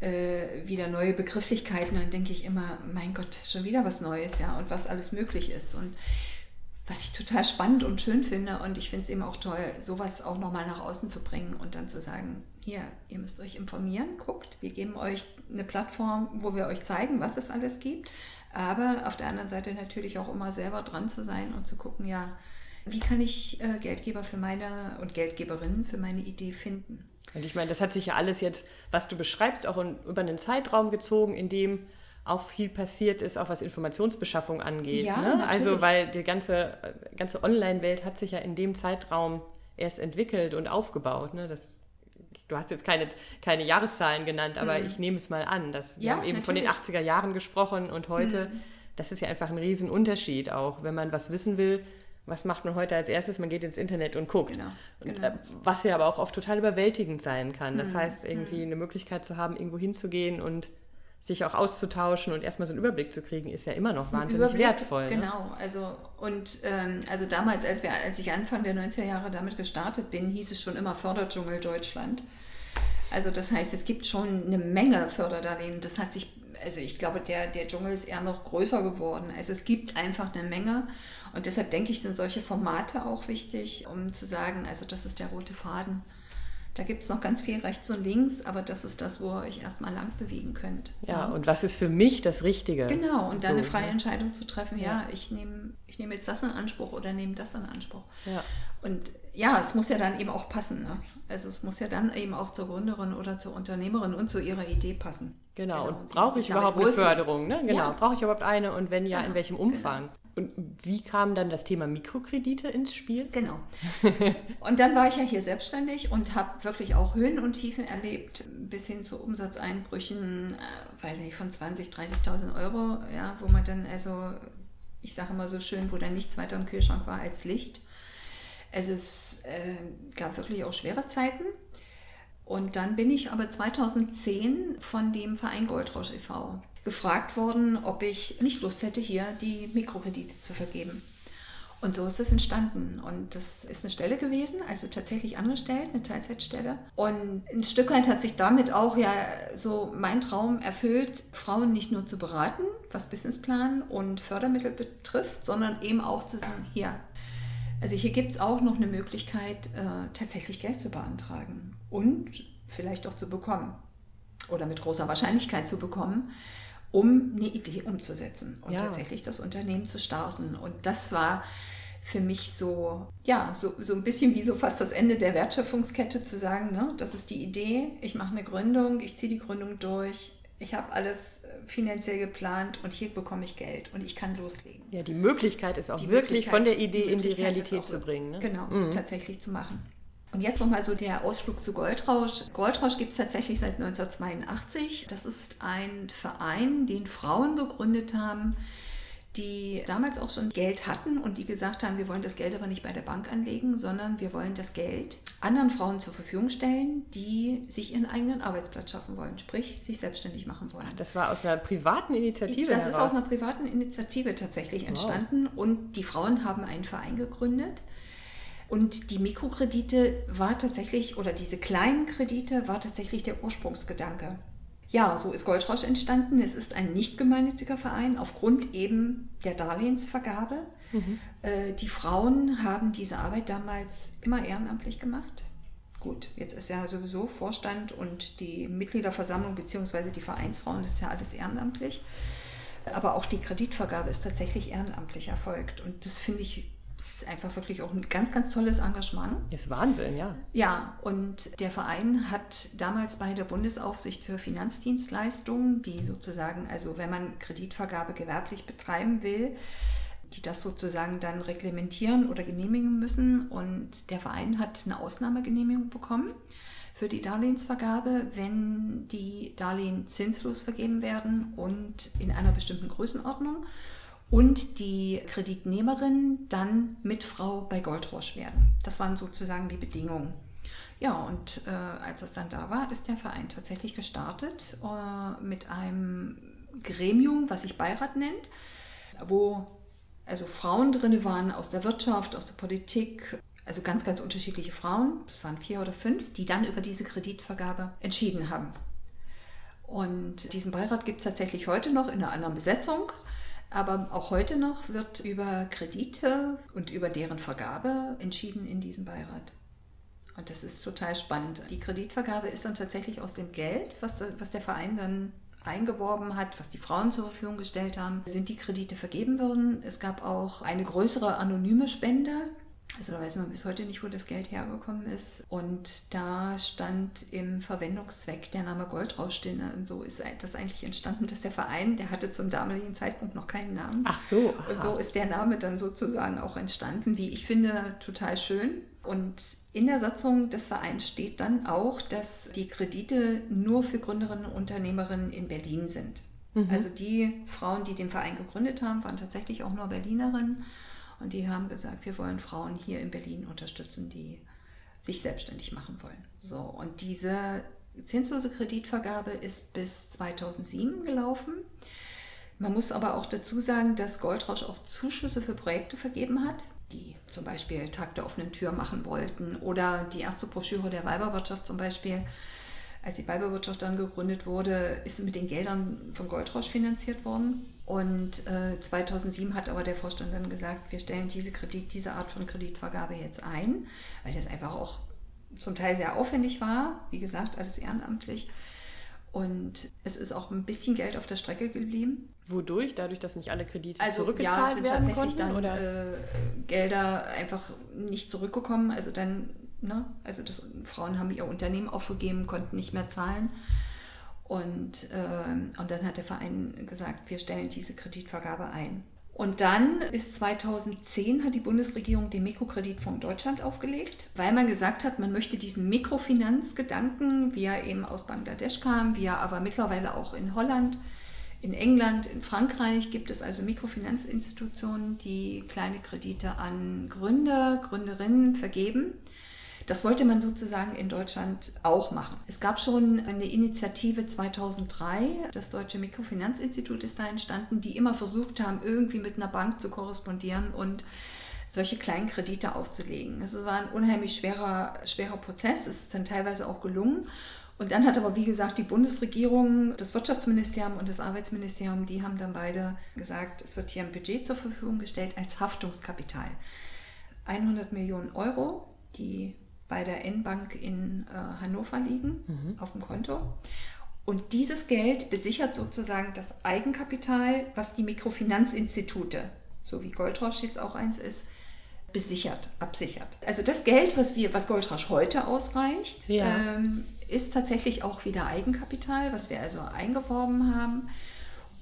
äh, wieder neue Begrifflichkeiten, dann denke ich immer, mein Gott, schon wieder was Neues, ja, und was alles möglich ist. Und was ich total spannend und schön finde und ich finde es eben auch toll, sowas auch nochmal nach außen zu bringen und dann zu sagen, hier, ihr müsst euch informieren, guckt, wir geben euch eine Plattform, wo wir euch zeigen, was es alles gibt, aber auf der anderen Seite natürlich auch immer selber dran zu sein und zu gucken, ja, wie kann ich äh, Geldgeber für meine und Geldgeberinnen für meine Idee finden. Und ich meine, das hat sich ja alles jetzt, was du beschreibst, auch in, über einen Zeitraum gezogen, in dem auch viel passiert ist, auch was Informationsbeschaffung angeht. Ja, ne? Also weil die ganze, ganze Online-Welt hat sich ja in dem Zeitraum erst entwickelt und aufgebaut. Ne? Das, du hast jetzt keine, keine Jahreszahlen genannt, aber mhm. ich nehme es mal an. Dass wir ja, haben eben natürlich. von den 80er Jahren gesprochen und heute, mhm. das ist ja einfach ein Riesenunterschied auch, wenn man was wissen will. Was macht man heute als erstes? Man geht ins Internet und guckt. Genau, und, genau. Äh, was ja aber auch oft total überwältigend sein kann. Das mhm. heißt, irgendwie mhm. eine Möglichkeit zu haben, irgendwo hinzugehen und sich auch auszutauschen und erstmal so einen Überblick zu kriegen, ist ja immer noch wahnsinnig Überblick, wertvoll. Ne? Genau, also und ähm, also damals, als wir, als ich Anfang der 90er Jahre damit gestartet bin, hieß es schon immer Förderdschungel Deutschland. Also das heißt, es gibt schon eine Menge Förderdarlehen. Das hat sich, also ich glaube, der, der Dschungel ist eher noch größer geworden. Also es gibt einfach eine Menge. Und deshalb denke ich, sind solche Formate auch wichtig, um zu sagen, also das ist der rote Faden. Da gibt es noch ganz viel rechts und links, aber das ist das, wo ihr euch erstmal lang bewegen könnt. Ja, ja. und was ist für mich das Richtige? Genau, und dann so, eine freie ne? Entscheidung zu treffen, ja, ja ich nehme ich nehm jetzt das in Anspruch oder nehme das in Anspruch. Ja. Und ja, es muss ja dann eben auch passen. Ne? Also es muss ja dann eben auch zur Gründerin oder zur Unternehmerin und zu ihrer Idee passen. Genau, genau. und brauche ich überhaupt eine Förderung? Ne? Genau, ja. brauche ich überhaupt eine und wenn ja, genau. in welchem Umfang? Genau. Und wie kam dann das Thema Mikrokredite ins Spiel? Genau. Und dann war ich ja hier selbstständig und habe wirklich auch Höhen und Tiefen erlebt, bis hin zu Umsatzeinbrüchen, äh, weiß nicht, von 20.000, 30.000 Euro, ja, wo man dann also, ich sage immer so schön, wo dann nichts weiter im Kühlschrank war als Licht. Es äh, gab wirklich auch schwere Zeiten. Und dann bin ich aber 2010 von dem Verein Goldrausch e.V gefragt worden, ob ich nicht Lust hätte, hier die Mikrokredite zu vergeben. Und so ist das entstanden. Und das ist eine Stelle gewesen, also tatsächlich angestellt, eine Teilzeitstelle. Und ein Stück weit hat sich damit auch ja so mein Traum erfüllt, Frauen nicht nur zu beraten, was Businessplan und Fördermittel betrifft, sondern eben auch zu sagen, hier, also hier gibt es auch noch eine Möglichkeit, äh, tatsächlich Geld zu beantragen und vielleicht auch zu bekommen oder mit großer Wahrscheinlichkeit zu bekommen um eine Idee umzusetzen und ja. tatsächlich das Unternehmen zu starten. Und das war für mich so, ja, so, so ein bisschen wie so fast das Ende der Wertschöpfungskette zu sagen, ne, das ist die Idee, ich mache eine Gründung, ich ziehe die Gründung durch, ich habe alles äh, finanziell geplant und hier bekomme ich Geld und ich kann loslegen. Ja, die Möglichkeit ist auch die wirklich von der Idee die in die Realität zu bringen. Ne? Genau, mhm. tatsächlich zu machen. Und jetzt nochmal so der Ausflug zu Goldrausch. Goldrausch gibt es tatsächlich seit 1982. Das ist ein Verein, den Frauen gegründet haben, die damals auch schon Geld hatten und die gesagt haben, wir wollen das Geld aber nicht bei der Bank anlegen, sondern wir wollen das Geld anderen Frauen zur Verfügung stellen, die sich ihren eigenen Arbeitsplatz schaffen wollen, sprich sich selbstständig machen wollen. Ach, das war aus einer privaten Initiative. Das heraus. ist aus einer privaten Initiative tatsächlich entstanden wow. und die Frauen haben einen Verein gegründet. Und die Mikrokredite war tatsächlich, oder diese kleinen Kredite war tatsächlich der Ursprungsgedanke. Ja, so ist Goldrausch entstanden. Es ist ein nicht gemeinnütziger Verein aufgrund eben der Darlehensvergabe. Mhm. Äh, die Frauen haben diese Arbeit damals immer ehrenamtlich gemacht. Gut, jetzt ist ja sowieso Vorstand und die Mitgliederversammlung bzw. die Vereinsfrauen, das ist ja alles ehrenamtlich. Aber auch die Kreditvergabe ist tatsächlich ehrenamtlich erfolgt. Und das finde ich ist einfach wirklich auch ein ganz, ganz tolles Engagement. Das ist Wahnsinn, ja. Ja, und der Verein hat damals bei der Bundesaufsicht für Finanzdienstleistungen, die sozusagen, also wenn man Kreditvergabe gewerblich betreiben will, die das sozusagen dann reglementieren oder genehmigen müssen. Und der Verein hat eine Ausnahmegenehmigung bekommen für die Darlehensvergabe, wenn die Darlehen zinslos vergeben werden und in einer bestimmten Größenordnung und die Kreditnehmerin dann mit Frau bei Goldrosch werden. Das waren sozusagen die Bedingungen. Ja, und äh, als das dann da war, ist der Verein tatsächlich gestartet äh, mit einem Gremium, was sich Beirat nennt, wo also Frauen drin waren aus der Wirtschaft, aus der Politik, also ganz, ganz unterschiedliche Frauen, es waren vier oder fünf, die dann über diese Kreditvergabe entschieden haben. Und diesen Beirat gibt es tatsächlich heute noch in einer anderen Besetzung. Aber auch heute noch wird über Kredite und über deren Vergabe entschieden in diesem Beirat. Und das ist total spannend. Die Kreditvergabe ist dann tatsächlich aus dem Geld, was, was der Verein dann eingeworben hat, was die Frauen zur Verfügung gestellt haben, sind die Kredite vergeben worden. Es gab auch eine größere anonyme Spende, also da weiß man bis heute nicht, wo das Geld hergekommen ist. Und da stand im Verwendungszweck der Name Goldrausch drin. Und so ist das eigentlich entstanden, dass der Verein, der hatte zum damaligen Zeitpunkt noch keinen Namen. Ach so. Aha. Und so ist der Name dann sozusagen auch entstanden, wie ich finde, total schön. Und in der Satzung des Vereins steht dann auch, dass die Kredite nur für Gründerinnen und Unternehmerinnen in Berlin sind. Mhm. Also die Frauen, die den Verein gegründet haben, waren tatsächlich auch nur Berlinerinnen. Und die haben gesagt, wir wollen Frauen hier in Berlin unterstützen, die sich selbstständig machen wollen. So, und diese zinslose Kreditvergabe ist bis 2007 gelaufen. Man muss aber auch dazu sagen, dass Goldrausch auch Zuschüsse für Projekte vergeben hat, die zum Beispiel Tag der offenen Tür machen wollten oder die erste Broschüre der Weiberwirtschaft zum Beispiel als die Weiberwirtschaft dann gegründet wurde, ist mit den Geldern von Goldrausch finanziert worden. Und äh, 2007 hat aber der Vorstand dann gesagt, wir stellen diese Kredit, diese Art von Kreditvergabe jetzt ein, weil das einfach auch zum Teil sehr aufwendig war. Wie gesagt, alles ehrenamtlich. Und es ist auch ein bisschen Geld auf der Strecke geblieben. Wodurch? Dadurch, dass nicht alle Kredite also, zurückgezahlt ja, sind werden tatsächlich konnten? dann äh, Gelder einfach nicht zurückgekommen. Also dann Ne? Also das, Frauen haben ihr Unternehmen aufgegeben, konnten nicht mehr zahlen. Und, äh, und dann hat der Verein gesagt, wir stellen diese Kreditvergabe ein. Und dann ist 2010 hat die Bundesregierung den Mikrokreditfonds Deutschland aufgelegt, weil man gesagt hat, man möchte diesen Mikrofinanzgedanken, wie er eben aus Bangladesch kam, wie er aber mittlerweile auch in Holland, in England, in Frankreich gibt es also Mikrofinanzinstitutionen, die kleine Kredite an Gründer, Gründerinnen vergeben. Das wollte man sozusagen in Deutschland auch machen. Es gab schon eine Initiative 2003, das Deutsche Mikrofinanzinstitut ist da entstanden, die immer versucht haben, irgendwie mit einer Bank zu korrespondieren und solche kleinen Kredite aufzulegen. Es war ein unheimlich schwerer, schwerer Prozess, es ist dann teilweise auch gelungen. Und dann hat aber, wie gesagt, die Bundesregierung, das Wirtschaftsministerium und das Arbeitsministerium, die haben dann beide gesagt, es wird hier ein Budget zur Verfügung gestellt als Haftungskapital. 100 Millionen Euro, die bei der N-Bank in äh, Hannover liegen, mhm. auf dem Konto. Und dieses Geld besichert sozusagen das Eigenkapital, was die Mikrofinanzinstitute, so wie Goldrausch jetzt auch eins ist, besichert, absichert. Also das Geld, was, wir, was Goldrausch heute ausreicht, ja. ähm, ist tatsächlich auch wieder Eigenkapital, was wir also eingeworben haben.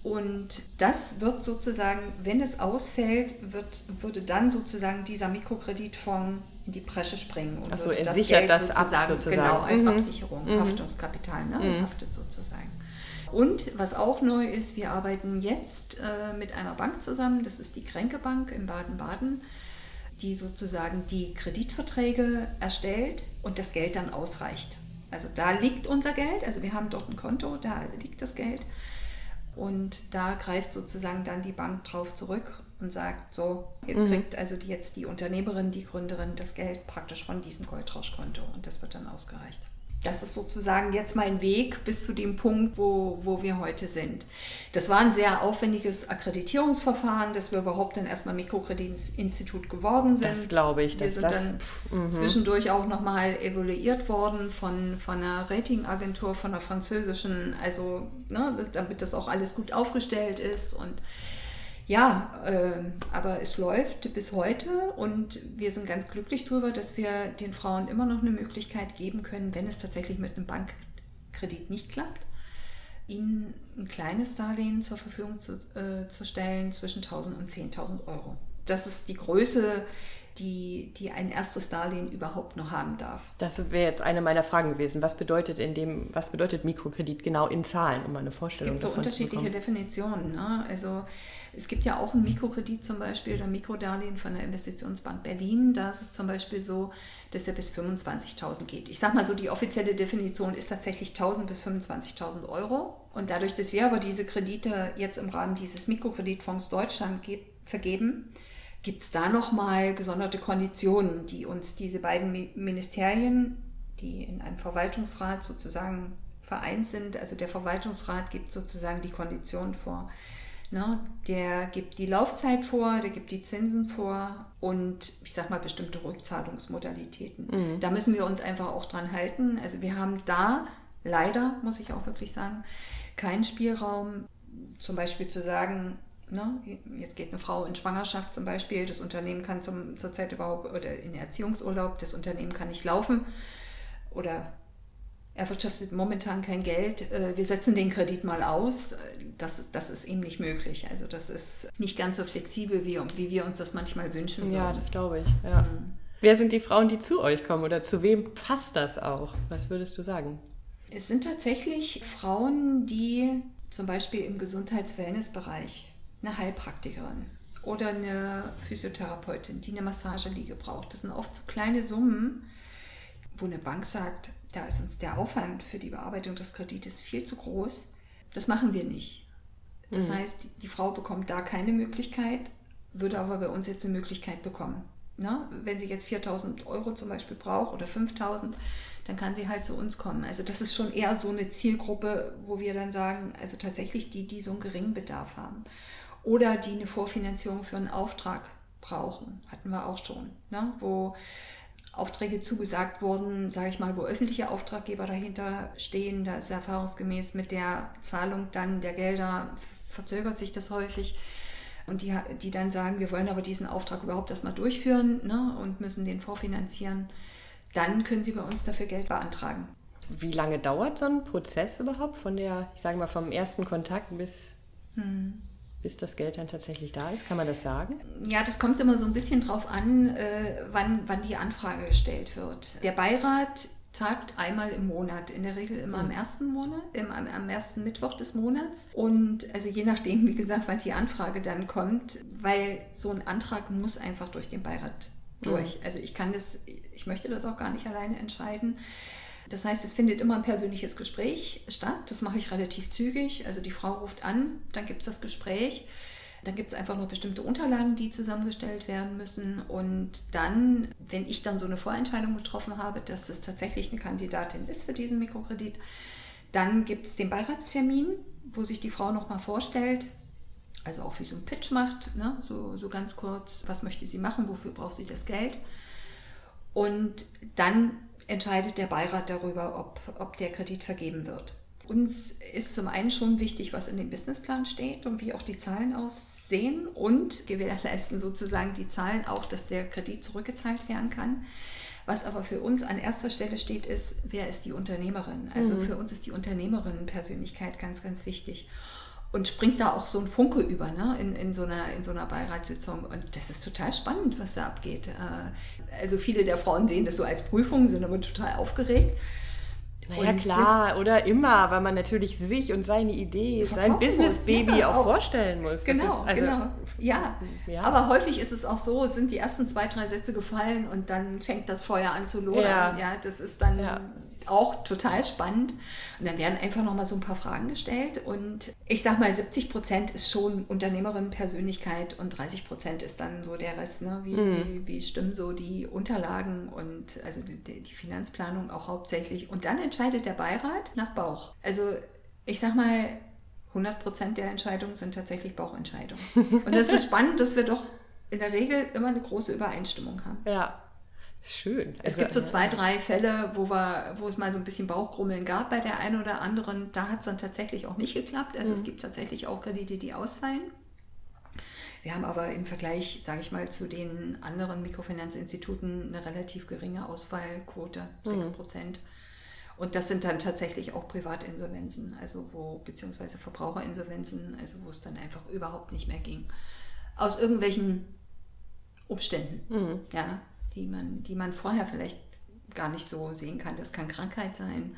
Und das wird sozusagen, wenn es ausfällt, wird, würde dann sozusagen dieser Mikrokreditfonds in die Bresche springen und Achso, er das sichert Geld das sozusagen, ab sozusagen. Genau, als mhm. Absicherung, mhm. Haftungskapital, ne? Mhm. haftet sozusagen. Und was auch neu ist, wir arbeiten jetzt äh, mit einer Bank zusammen, das ist die Kränke Bank in Baden-Baden, die sozusagen die Kreditverträge erstellt und das Geld dann ausreicht. Also da liegt unser Geld, also wir haben dort ein Konto, da liegt das Geld. Und da greift sozusagen dann die Bank drauf zurück und sagt, so, jetzt mhm. kriegt also die, jetzt die Unternehmerin, die Gründerin das Geld praktisch von diesem Goldrauschkonto und das wird dann ausgereicht. Das ist sozusagen jetzt mein Weg bis zu dem Punkt, wo, wo wir heute sind. Das war ein sehr aufwendiges Akkreditierungsverfahren, dass wir überhaupt dann erstmal Mikrokreditinstitut geworden sind. Das glaube ich. Wir sind das, dann mh. zwischendurch auch nochmal evaluiert worden von, von einer Ratingagentur, von einer französischen, also ne, damit das auch alles gut aufgestellt ist und ja, äh, aber es läuft bis heute und wir sind ganz glücklich darüber, dass wir den Frauen immer noch eine Möglichkeit geben können, wenn es tatsächlich mit einem Bankkredit nicht klappt, ihnen ein kleines Darlehen zur Verfügung zu, äh, zu stellen zwischen 1000 und 10.000 Euro. Das ist die Größe, die, die ein erstes Darlehen überhaupt noch haben darf. Das wäre jetzt eine meiner Fragen gewesen. Was bedeutet in dem, was bedeutet Mikrokredit genau in Zahlen, um eine Vorstellung zu bekommen? Es gibt so unterschiedliche Definitionen. Ne? Also es gibt ja auch einen Mikrokredit zum Beispiel oder Mikrodarlehen von der Investitionsbank Berlin. Da ist es zum Beispiel so, dass er bis 25.000 geht. Ich sage mal so, die offizielle Definition ist tatsächlich 1.000 bis 25.000 Euro. Und dadurch, dass wir aber diese Kredite jetzt im Rahmen dieses Mikrokreditfonds Deutschland vergeben, gibt es da nochmal gesonderte Konditionen, die uns diese beiden Ministerien, die in einem Verwaltungsrat sozusagen vereint sind, also der Verwaltungsrat gibt sozusagen die Konditionen vor. Ne? Der gibt die Laufzeit vor, der gibt die Zinsen vor und ich sag mal bestimmte Rückzahlungsmodalitäten. Mhm. Da müssen wir uns einfach auch dran halten. Also wir haben da leider, muss ich auch wirklich sagen, keinen Spielraum, zum Beispiel zu sagen, Ne? Jetzt geht eine Frau in Schwangerschaft zum Beispiel, das Unternehmen kann zum, zurzeit überhaupt, oder in Erziehungsurlaub, das Unternehmen kann nicht laufen oder erwirtschaftet momentan kein Geld, äh, wir setzen den Kredit mal aus. Das, das ist eben nicht möglich. Also das ist nicht ganz so flexibel, wie, wie wir uns das manchmal wünschen würden. Ja, das glaube ich. Ja. Mhm. Wer sind die Frauen, die zu euch kommen oder zu wem passt das auch? Was würdest du sagen? Es sind tatsächlich Frauen, die zum Beispiel im Gesundheits-Wellness-Bereich eine Heilpraktikerin oder eine Physiotherapeutin, die eine Massageliege braucht. Das sind oft so kleine Summen, wo eine Bank sagt, da ist uns der Aufwand für die Bearbeitung des Kredites viel zu groß. Das machen wir nicht. Das mhm. heißt, die, die Frau bekommt da keine Möglichkeit, würde aber bei uns jetzt eine Möglichkeit bekommen. Na, wenn sie jetzt 4000 Euro zum Beispiel braucht oder 5000, dann kann sie halt zu uns kommen. Also das ist schon eher so eine Zielgruppe, wo wir dann sagen, also tatsächlich die, die so einen geringen Bedarf haben oder die eine Vorfinanzierung für einen Auftrag brauchen. Hatten wir auch schon, ne? wo Aufträge zugesagt wurden, sage ich mal, wo öffentliche Auftraggeber dahinter stehen. Da ist erfahrungsgemäß mit der Zahlung dann der Gelder verzögert sich das häufig. Und die, die dann sagen, wir wollen aber diesen Auftrag überhaupt erstmal durchführen ne, und müssen den vorfinanzieren. Dann können sie bei uns dafür Geld beantragen. Wie lange dauert so ein Prozess überhaupt von der, ich sage mal, vom ersten Kontakt bis hm bis das Geld dann tatsächlich da ist? Kann man das sagen? Ja, das kommt immer so ein bisschen drauf an, äh, wann, wann die Anfrage gestellt wird. Der Beirat tagt einmal im Monat, in der Regel immer am hm. ersten Monat, im, am, am, ersten Mittwoch des Monats. Und also je nachdem, wie gesagt, wann die Anfrage dann kommt, weil so ein Antrag muss einfach durch den Beirat durch. Mhm. Also ich kann das, ich möchte das auch gar nicht alleine entscheiden. Das heißt, es findet immer ein persönliches Gespräch statt. Das mache ich relativ zügig. Also die Frau ruft an, dann gibt es das Gespräch. Dann gibt es einfach noch bestimmte Unterlagen, die zusammengestellt werden müssen. Und dann, wenn ich dann so eine Vorentscheidung getroffen habe, dass es tatsächlich eine Kandidatin ist für diesen Mikrokredit, dann gibt es den Beiratstermin, wo sich die Frau nochmal vorstellt, also auch wie so ein Pitch macht, ne? so, so ganz kurz, was möchte sie machen, wofür braucht sie das Geld. Und dann entscheidet der Beirat darüber, ob, ob der Kredit vergeben wird. Uns ist zum einen schon wichtig, was in dem Businessplan steht und wie auch die Zahlen aussehen und gewährleisten sozusagen die Zahlen auch, dass der Kredit zurückgezahlt werden kann. Was aber für uns an erster Stelle steht, ist, wer ist die Unternehmerin? Also mhm. für uns ist die Unternehmerinnenpersönlichkeit ganz, ganz wichtig und springt da auch so ein Funke über ne? in, in, so einer, in so einer Beiratssitzung. Und das ist total spannend, was da abgeht. Äh, also viele der Frauen sehen das so als Prüfung, sind aber total aufgeregt. Naja, klar, oder immer, weil man natürlich sich und seine Idee, sein Business-Baby ja, auch, auch, vorstellen muss. Genau, also, genau. Ja. ja. aber häufig ist es auch so, sind die ersten zwei, drei Sätze gefallen und dann fängt das Feuer an zu lodern. Ja, ja das ist dann auch total spannend. Und dann werden einfach nochmal so ein paar Fragen gestellt. Und ich sag mal, 70 Prozent ist schon Unternehmerin, Persönlichkeit und 30 Prozent ist dann so der Rest. Ne? Wie, mhm. wie, wie, stimmen so die Unterlagen und also die, die Finanzplanung auch hauptsächlich. Und dann entscheidet der Beirat nach Bauch. Also ich sag mal, 100 Prozent der Entscheidungen sind tatsächlich Bauchentscheidungen. Und es ist spannend, dass wir doch in der Regel immer eine große Übereinstimmung haben. Ja, Schön. Es also, gibt so zwei, drei Fälle, wo, wir, wo es mal so ein bisschen Bauchgrummeln gab bei der einen oder anderen. Da hat es dann tatsächlich auch nicht geklappt. Also mhm. es gibt tatsächlich auch Kredite, die ausfallen. Wir haben aber im Vergleich, sage ich mal, zu den anderen Mikrofinanzinstituten eine relativ geringe Ausfallquote, 6 Prozent. Mhm. Und das sind dann tatsächlich auch Privatinsolvenzen, also wo, beziehungsweise Verbraucherinsolvenzen, also wo es dann einfach überhaupt nicht mehr ging. Aus irgendwelchen Umständen. Mhm. Ja, die man, die man vorher vielleicht gar nicht so sehen kann. Das kann Krankheit sein,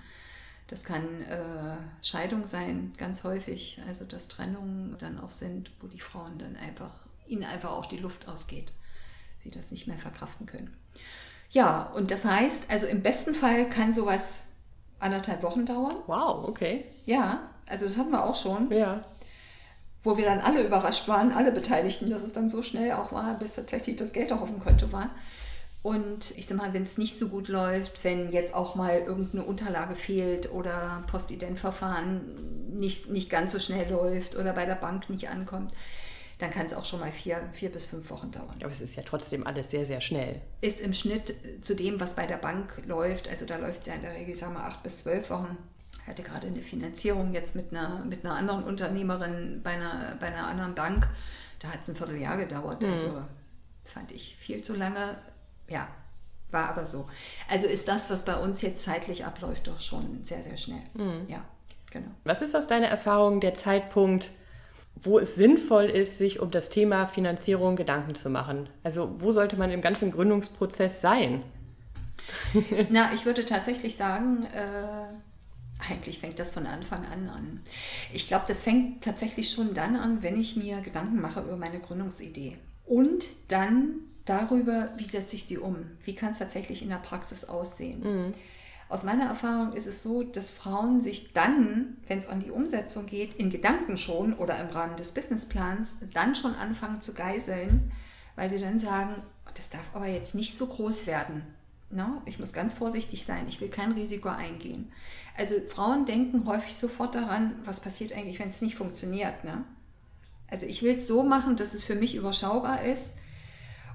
das kann äh, Scheidung sein, ganz häufig. Also dass Trennungen dann auch sind, wo die Frauen dann einfach, ihnen einfach auch die Luft ausgeht, sie das nicht mehr verkraften können. Ja, und das heißt, also im besten Fall kann sowas anderthalb Wochen dauern. Wow, okay. Ja, also das hatten wir auch schon. Ja. Wo wir dann alle überrascht waren, alle Beteiligten, dass es dann so schnell auch war, bis tatsächlich das Geld auch auf dem Konto war. Und ich sag mal, wenn es nicht so gut läuft, wenn jetzt auch mal irgendeine Unterlage fehlt oder Postidentverfahren nicht, nicht ganz so schnell läuft oder bei der Bank nicht ankommt, dann kann es auch schon mal vier, vier bis fünf Wochen dauern. Aber es ist ja trotzdem alles sehr, sehr schnell. Ist im Schnitt zu dem, was bei der Bank läuft, also da läuft es ja in der Regel, sagen wir, acht bis zwölf Wochen. Ich hatte gerade eine Finanzierung jetzt mit einer, mit einer anderen Unternehmerin bei einer, bei einer anderen Bank. Da hat es ein Vierteljahr gedauert. Mhm. Also fand ich viel zu lange ja, war aber so. Also ist das, was bei uns jetzt zeitlich abläuft, doch schon sehr, sehr schnell. Mhm. Ja, genau. Was ist aus deiner Erfahrung der Zeitpunkt, wo es sinnvoll ist, sich um das Thema Finanzierung Gedanken zu machen? Also wo sollte man im ganzen Gründungsprozess sein? Na, ich würde tatsächlich sagen, äh, eigentlich fängt das von Anfang an an. Ich glaube, das fängt tatsächlich schon dann an, wenn ich mir Gedanken mache über meine Gründungsidee. Und dann darüber, wie setze ich sie um? Wie kann es tatsächlich in der Praxis aussehen? Mhm. Aus meiner Erfahrung ist es so, dass Frauen sich dann, wenn es an die Umsetzung geht, in Gedanken schon oder im Rahmen des Businessplans, dann schon anfangen zu geiseln, weil sie dann sagen, das darf aber jetzt nicht so groß werden. No? Ich muss ganz vorsichtig sein, ich will kein Risiko eingehen. Also Frauen denken häufig sofort daran, was passiert eigentlich, wenn es nicht funktioniert. Ne? Also ich will es so machen, dass es für mich überschaubar ist,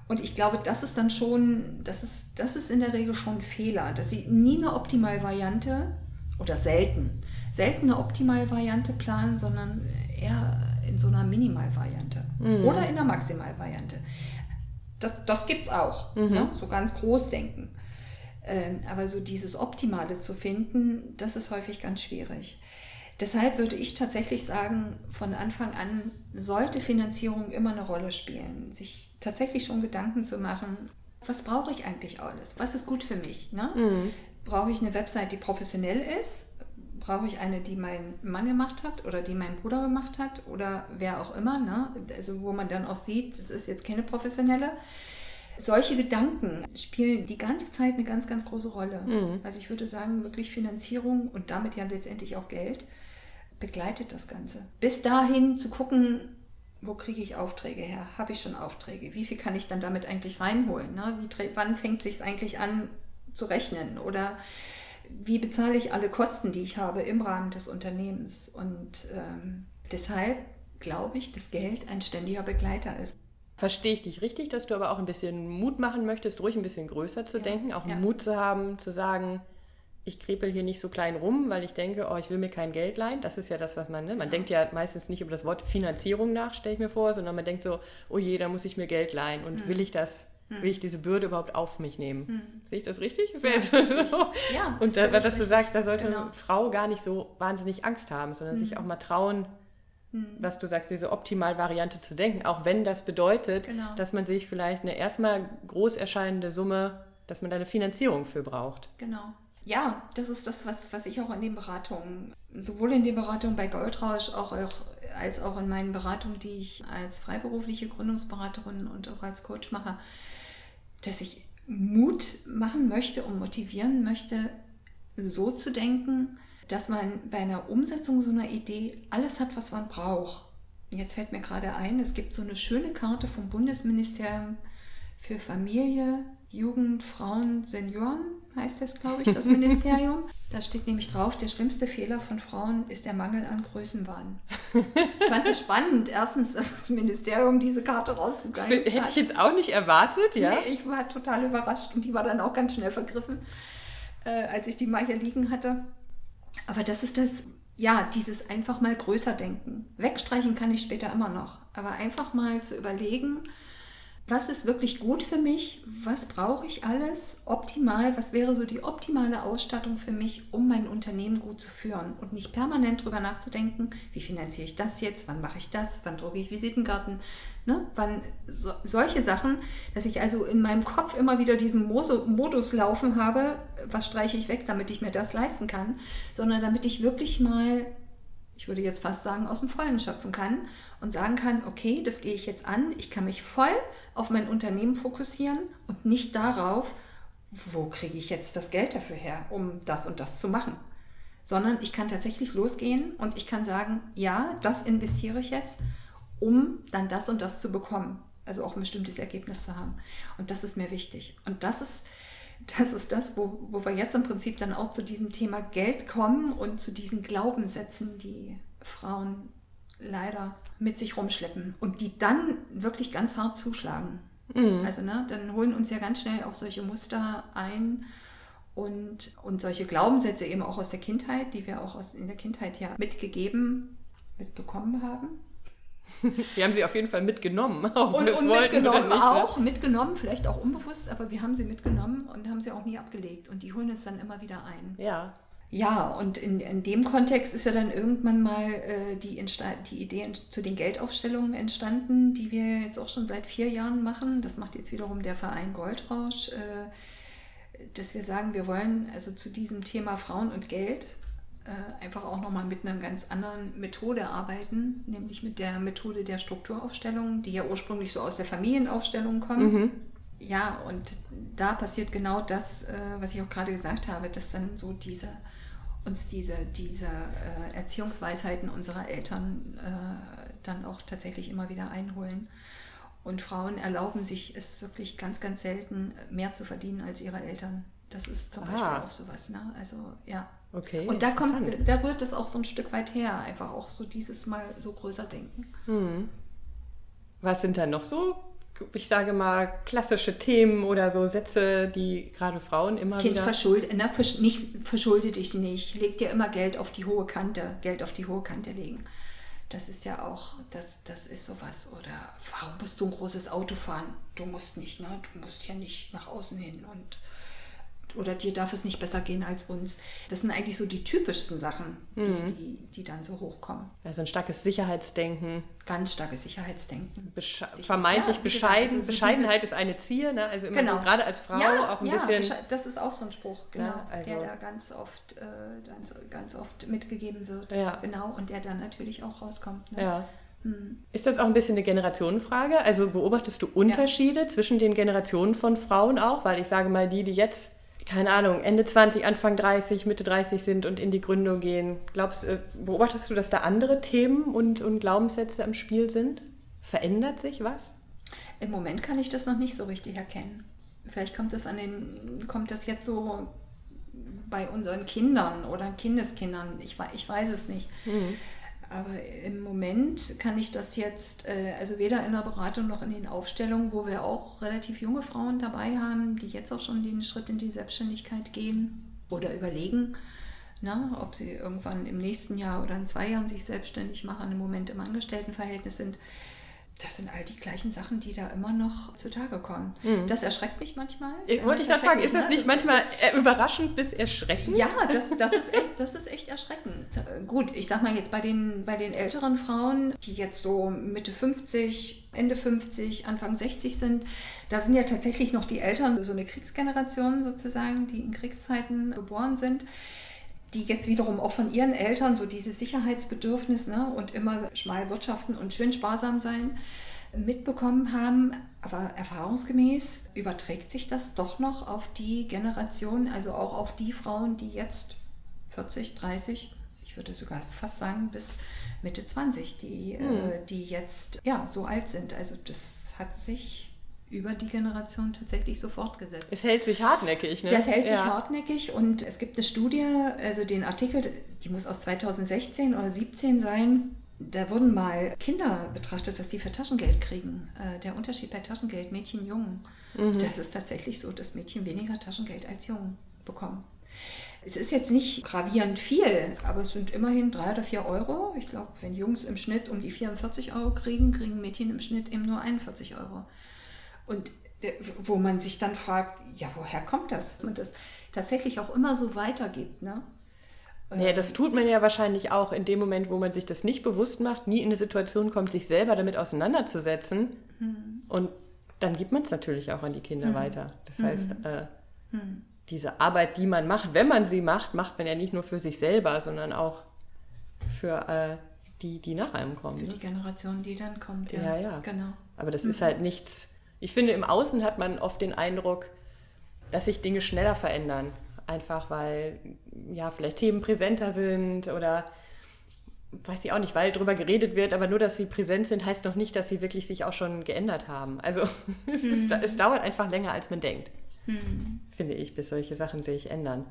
und ich glaube, das ist dann schon, das ist, das ist in der Regel schon ein Fehler, dass sie nie eine Optimalvariante oder selten, selten eine Optimalvariante planen, sondern eher in so einer Minimalvariante mhm. oder in einer Maximalvariante. Das, das gibt es auch, mhm. ne? so ganz groß denken. Ähm, aber so dieses Optimale zu finden, das ist häufig ganz schwierig. Deshalb würde ich tatsächlich sagen, von Anfang an sollte Finanzierung immer eine Rolle spielen. Sich tatsächlich schon Gedanken zu machen, was brauche ich eigentlich alles? Was ist gut für mich? Ne? Mhm. Brauche ich eine Website, die professionell ist? Brauche ich eine, die mein Mann gemacht hat oder die mein Bruder gemacht hat oder wer auch immer? Ne? Also wo man dann auch sieht, das ist jetzt keine professionelle. Solche Gedanken spielen die ganze Zeit eine ganz, ganz große Rolle. Mhm. Also ich würde sagen, wirklich Finanzierung und damit ja letztendlich auch Geld begleitet das Ganze. Bis dahin zu gucken, wo kriege ich Aufträge her? Habe ich schon Aufträge? Wie viel kann ich dann damit eigentlich reinholen? Ne? Wie, wann fängt es sich eigentlich an zu rechnen? Oder wie bezahle ich alle Kosten, die ich habe im Rahmen des Unternehmens? Und ähm, deshalb glaube ich, dass Geld ein ständiger Begleiter ist. Verstehe ich dich richtig, dass du aber auch ein bisschen Mut machen möchtest, ruhig ein bisschen größer zu ja, denken, auch ja. Mut zu haben, zu sagen, ich krepel hier nicht so klein rum, weil ich denke, oh, ich will mir kein Geld leihen. Das ist ja das, was man, ne? man ja. denkt ja meistens nicht über das Wort Finanzierung nach, stelle ich mir vor, sondern man denkt so, oh je, da muss ich mir Geld leihen und hm. will ich das, hm. will ich diese Bürde überhaupt auf mich nehmen? Hm. Sehe ich das richtig? Ja, das richtig. so? ja und da, was du sagst, da sollte genau. eine Frau gar nicht so wahnsinnig Angst haben, sondern sich hm. auch mal trauen, hm. was du sagst, diese Optimalvariante zu denken, auch wenn das bedeutet, genau. dass man sich vielleicht eine erstmal groß erscheinende Summe, dass man da eine Finanzierung für braucht. Genau. Ja, das ist das, was, was ich auch in den Beratungen, sowohl in den Beratungen bei Goldrausch auch, als auch in meinen Beratungen, die ich als freiberufliche Gründungsberaterin und auch als Coach mache, dass ich Mut machen möchte und motivieren möchte, so zu denken, dass man bei einer Umsetzung so einer Idee alles hat, was man braucht. Jetzt fällt mir gerade ein, es gibt so eine schöne Karte vom Bundesministerium für Familie, Jugend, Frauen, Senioren, heißt das, glaube ich, das Ministerium. Da steht nämlich drauf, der schlimmste Fehler von Frauen ist der Mangel an Größenwahn. Ich fand es spannend, erstens, dass das Ministerium diese Karte rausgegangen hat. Hätte ich jetzt auch nicht erwartet, ja? Nee, ich war total überrascht und die war dann auch ganz schnell vergriffen, äh, als ich die mal hier liegen hatte. Aber das ist das, ja, dieses einfach mal größer denken. Wegstreichen kann ich später immer noch, aber einfach mal zu überlegen, was ist wirklich gut für mich, was brauche ich alles optimal, was wäre so die optimale Ausstattung für mich, um mein Unternehmen gut zu führen? Und nicht permanent darüber nachzudenken, wie finanziere ich das jetzt, wann mache ich das, wann drucke ich Visitenkarten, ne? wann so, solche Sachen, dass ich also in meinem Kopf immer wieder diesen Modus laufen habe, was streiche ich weg, damit ich mir das leisten kann, sondern damit ich wirklich mal ich würde jetzt fast sagen, aus dem Vollen schöpfen kann und sagen kann, okay, das gehe ich jetzt an, ich kann mich voll auf mein Unternehmen fokussieren und nicht darauf, wo kriege ich jetzt das Geld dafür her, um das und das zu machen. Sondern ich kann tatsächlich losgehen und ich kann sagen, ja, das investiere ich jetzt, um dann das und das zu bekommen. Also auch ein bestimmtes Ergebnis zu haben. Und das ist mir wichtig. Und das ist, das ist das, wo, wo wir jetzt im Prinzip dann auch zu diesem Thema Geld kommen und zu diesen Glaubenssätzen, die Frauen leider mit sich rumschleppen und die dann wirklich ganz hart zuschlagen. Mhm. Also ne, dann holen uns ja ganz schnell auch solche Muster ein und, und solche Glaubenssätze eben auch aus der Kindheit, die wir auch aus, in der Kindheit ja mitgegeben, mitbekommen haben. Wir haben sie auf jeden Fall mitgenommen. Ob und, und mitgenommen nicht, ne? auch, ne? mitgenommen, vielleicht auch unbewusst, aber wir haben sie mitgenommen und haben sie auch nie abgelegt. Und die holen es dann immer wieder ein. Ja. Ja, und in, in dem Kontext ist ja dann irgendwann mal äh, die, die Idee zu den Geldaufstellungen entstanden, die wir jetzt auch schon seit vier Jahren machen. Das macht jetzt wiederum der Verein Goldrausch, äh, dass wir sagen, wir wollen also zu diesem Thema Frauen und Geld äh, einfach auch nochmal mit einer ganz anderen Methode arbeiten, nämlich mit der Methode der Strukturaufstellung, die ja ursprünglich so aus der Familienaufstellung kommt. Mhm. Ja, und da passiert genau das, äh, was ich auch gerade gesagt habe, dass dann so diese uns diese, diese äh, Erziehungsweisheiten unserer Eltern dann auch tatsächlich immer wieder einholen. Und Frauen erlauben sich es wirklich ganz, ganz selten, mehr zu verdienen als ihre Eltern. Das ist zum ah. Beispiel auch sowas. Ne? Also ja. Okay. Und da kommt, da rührt es auch so ein Stück weit her, einfach auch so dieses Mal so größer denken. Hm. Was sind da noch so, ich sage mal, klassische Themen oder so Sätze, die gerade Frauen immer kind wieder... Verschuld, ne, versch nicht, verschulde dich nicht, leg dir immer Geld auf die hohe Kante, Geld auf die hohe Kante legen. Das ist ja auch, das, das ist sowas. Oder warum musst du ein großes Auto fahren? Du musst nicht, ne? Du musst ja nicht nach außen hin und oder dir darf es nicht besser gehen als uns. Das sind eigentlich so die typischsten Sachen, die, mhm. die, die, dann so hochkommen. Also ein starkes Sicherheitsdenken. Ganz starkes Sicherheitsdenken. Besche Sicher vermeintlich ja, bescheiden. Also Bescheidenheit ist eine Zier, ne? also immer genau. so, gerade als Frau ja, auch ein ja, bisschen. Das ist auch so ein Spruch, genau, also der da ganz oft, äh, ganz, ganz oft mitgegeben wird. Ja. Genau, und der dann natürlich auch rauskommt. Ne? Ja. Hm. Ist das auch ein bisschen eine Generationenfrage? Also beobachtest du Unterschiede ja. zwischen den Generationen von Frauen auch? Weil ich sage mal, die, die jetzt keine Ahnung, Ende 20, Anfang 30, Mitte 30 sind und in die Gründung gehen. Glaubst, äh, beobachtest du, dass da andere Themen und, und Glaubenssätze im Spiel sind? Verändert sich was? Im Moment kann ich das noch nicht so richtig erkennen. Vielleicht kommt das an den, kommt das jetzt so bei unseren Kindern oder Kindeskindern. Ich, ich weiß es nicht. Mhm. Aber im Moment kann ich das jetzt, äh, also weder in der Beratung noch in den Aufstellungen, wo wir auch relativ junge Frauen dabei haben, die jetzt auch schon den Schritt in die Selbstständigkeit gehen oder überlegen, na, ne, ob sie irgendwann im nächsten Jahr oder in zwei Jahren sich selbstständig machen, im Moment im Angestelltenverhältnis sind. Das sind all die gleichen Sachen, die da immer noch zutage kommen. Mhm. Das erschreckt mich manchmal. Ich wollte ich gerade fragen, ist das nicht manchmal überraschend bis erschreckend? Ja, das, das, ist echt, das ist echt erschreckend. Gut, ich sag mal jetzt bei den, bei den älteren Frauen, die jetzt so Mitte 50, Ende 50, Anfang 60 sind, da sind ja tatsächlich noch die Eltern, so eine Kriegsgeneration sozusagen, die in Kriegszeiten geboren sind die jetzt wiederum auch von ihren Eltern so dieses Sicherheitsbedürfnis ne, und immer schmal wirtschaften und schön sparsam sein mitbekommen haben. Aber erfahrungsgemäß überträgt sich das doch noch auf die Generation, also auch auf die Frauen, die jetzt 40, 30, ich würde sogar fast sagen bis Mitte 20, die, hm. äh, die jetzt ja so alt sind. Also das hat sich über die Generation tatsächlich so fortgesetzt. Es hält sich hartnäckig, ne? Das hält sich ja. hartnäckig und es gibt eine Studie, also den Artikel, die muss aus 2016 oder 2017 sein. Da wurden mal Kinder betrachtet, was die für Taschengeld kriegen. Äh, der Unterschied bei Taschengeld, Mädchen, Jungen. Mhm. Das ist tatsächlich so, dass Mädchen weniger Taschengeld als Jungen bekommen. Es ist jetzt nicht gravierend viel, aber es sind immerhin drei oder vier Euro. Ich glaube, wenn Jungs im Schnitt um die 44 Euro kriegen, kriegen Mädchen im Schnitt eben nur 41 Euro. Und wo man sich dann fragt, ja, woher kommt das? Und das tatsächlich auch immer so weitergibt. Ne? Nee, das tut man ja wahrscheinlich auch in dem Moment, wo man sich das nicht bewusst macht, nie in eine Situation kommt, sich selber damit auseinanderzusetzen. Mhm. Und dann gibt man es natürlich auch an die Kinder mhm. weiter. Das heißt, mhm. äh, hm. diese Arbeit, die man macht, wenn man sie macht, macht man ja nicht nur für sich selber, sondern auch für äh, die, die nach einem kommen. Für ne? die Generation, die dann kommt, ja. Ja, ja. Genau. Aber das ist mhm. halt nichts ich finde, im Außen hat man oft den Eindruck, dass sich Dinge schneller verändern. Einfach weil ja vielleicht Themen präsenter sind oder weiß ich auch nicht, weil darüber geredet wird, aber nur, dass sie präsent sind, heißt noch nicht, dass sie wirklich sich auch schon geändert haben. Also es, ist, es dauert einfach länger, als man denkt, hm. finde ich, bis solche Sachen sich ändern.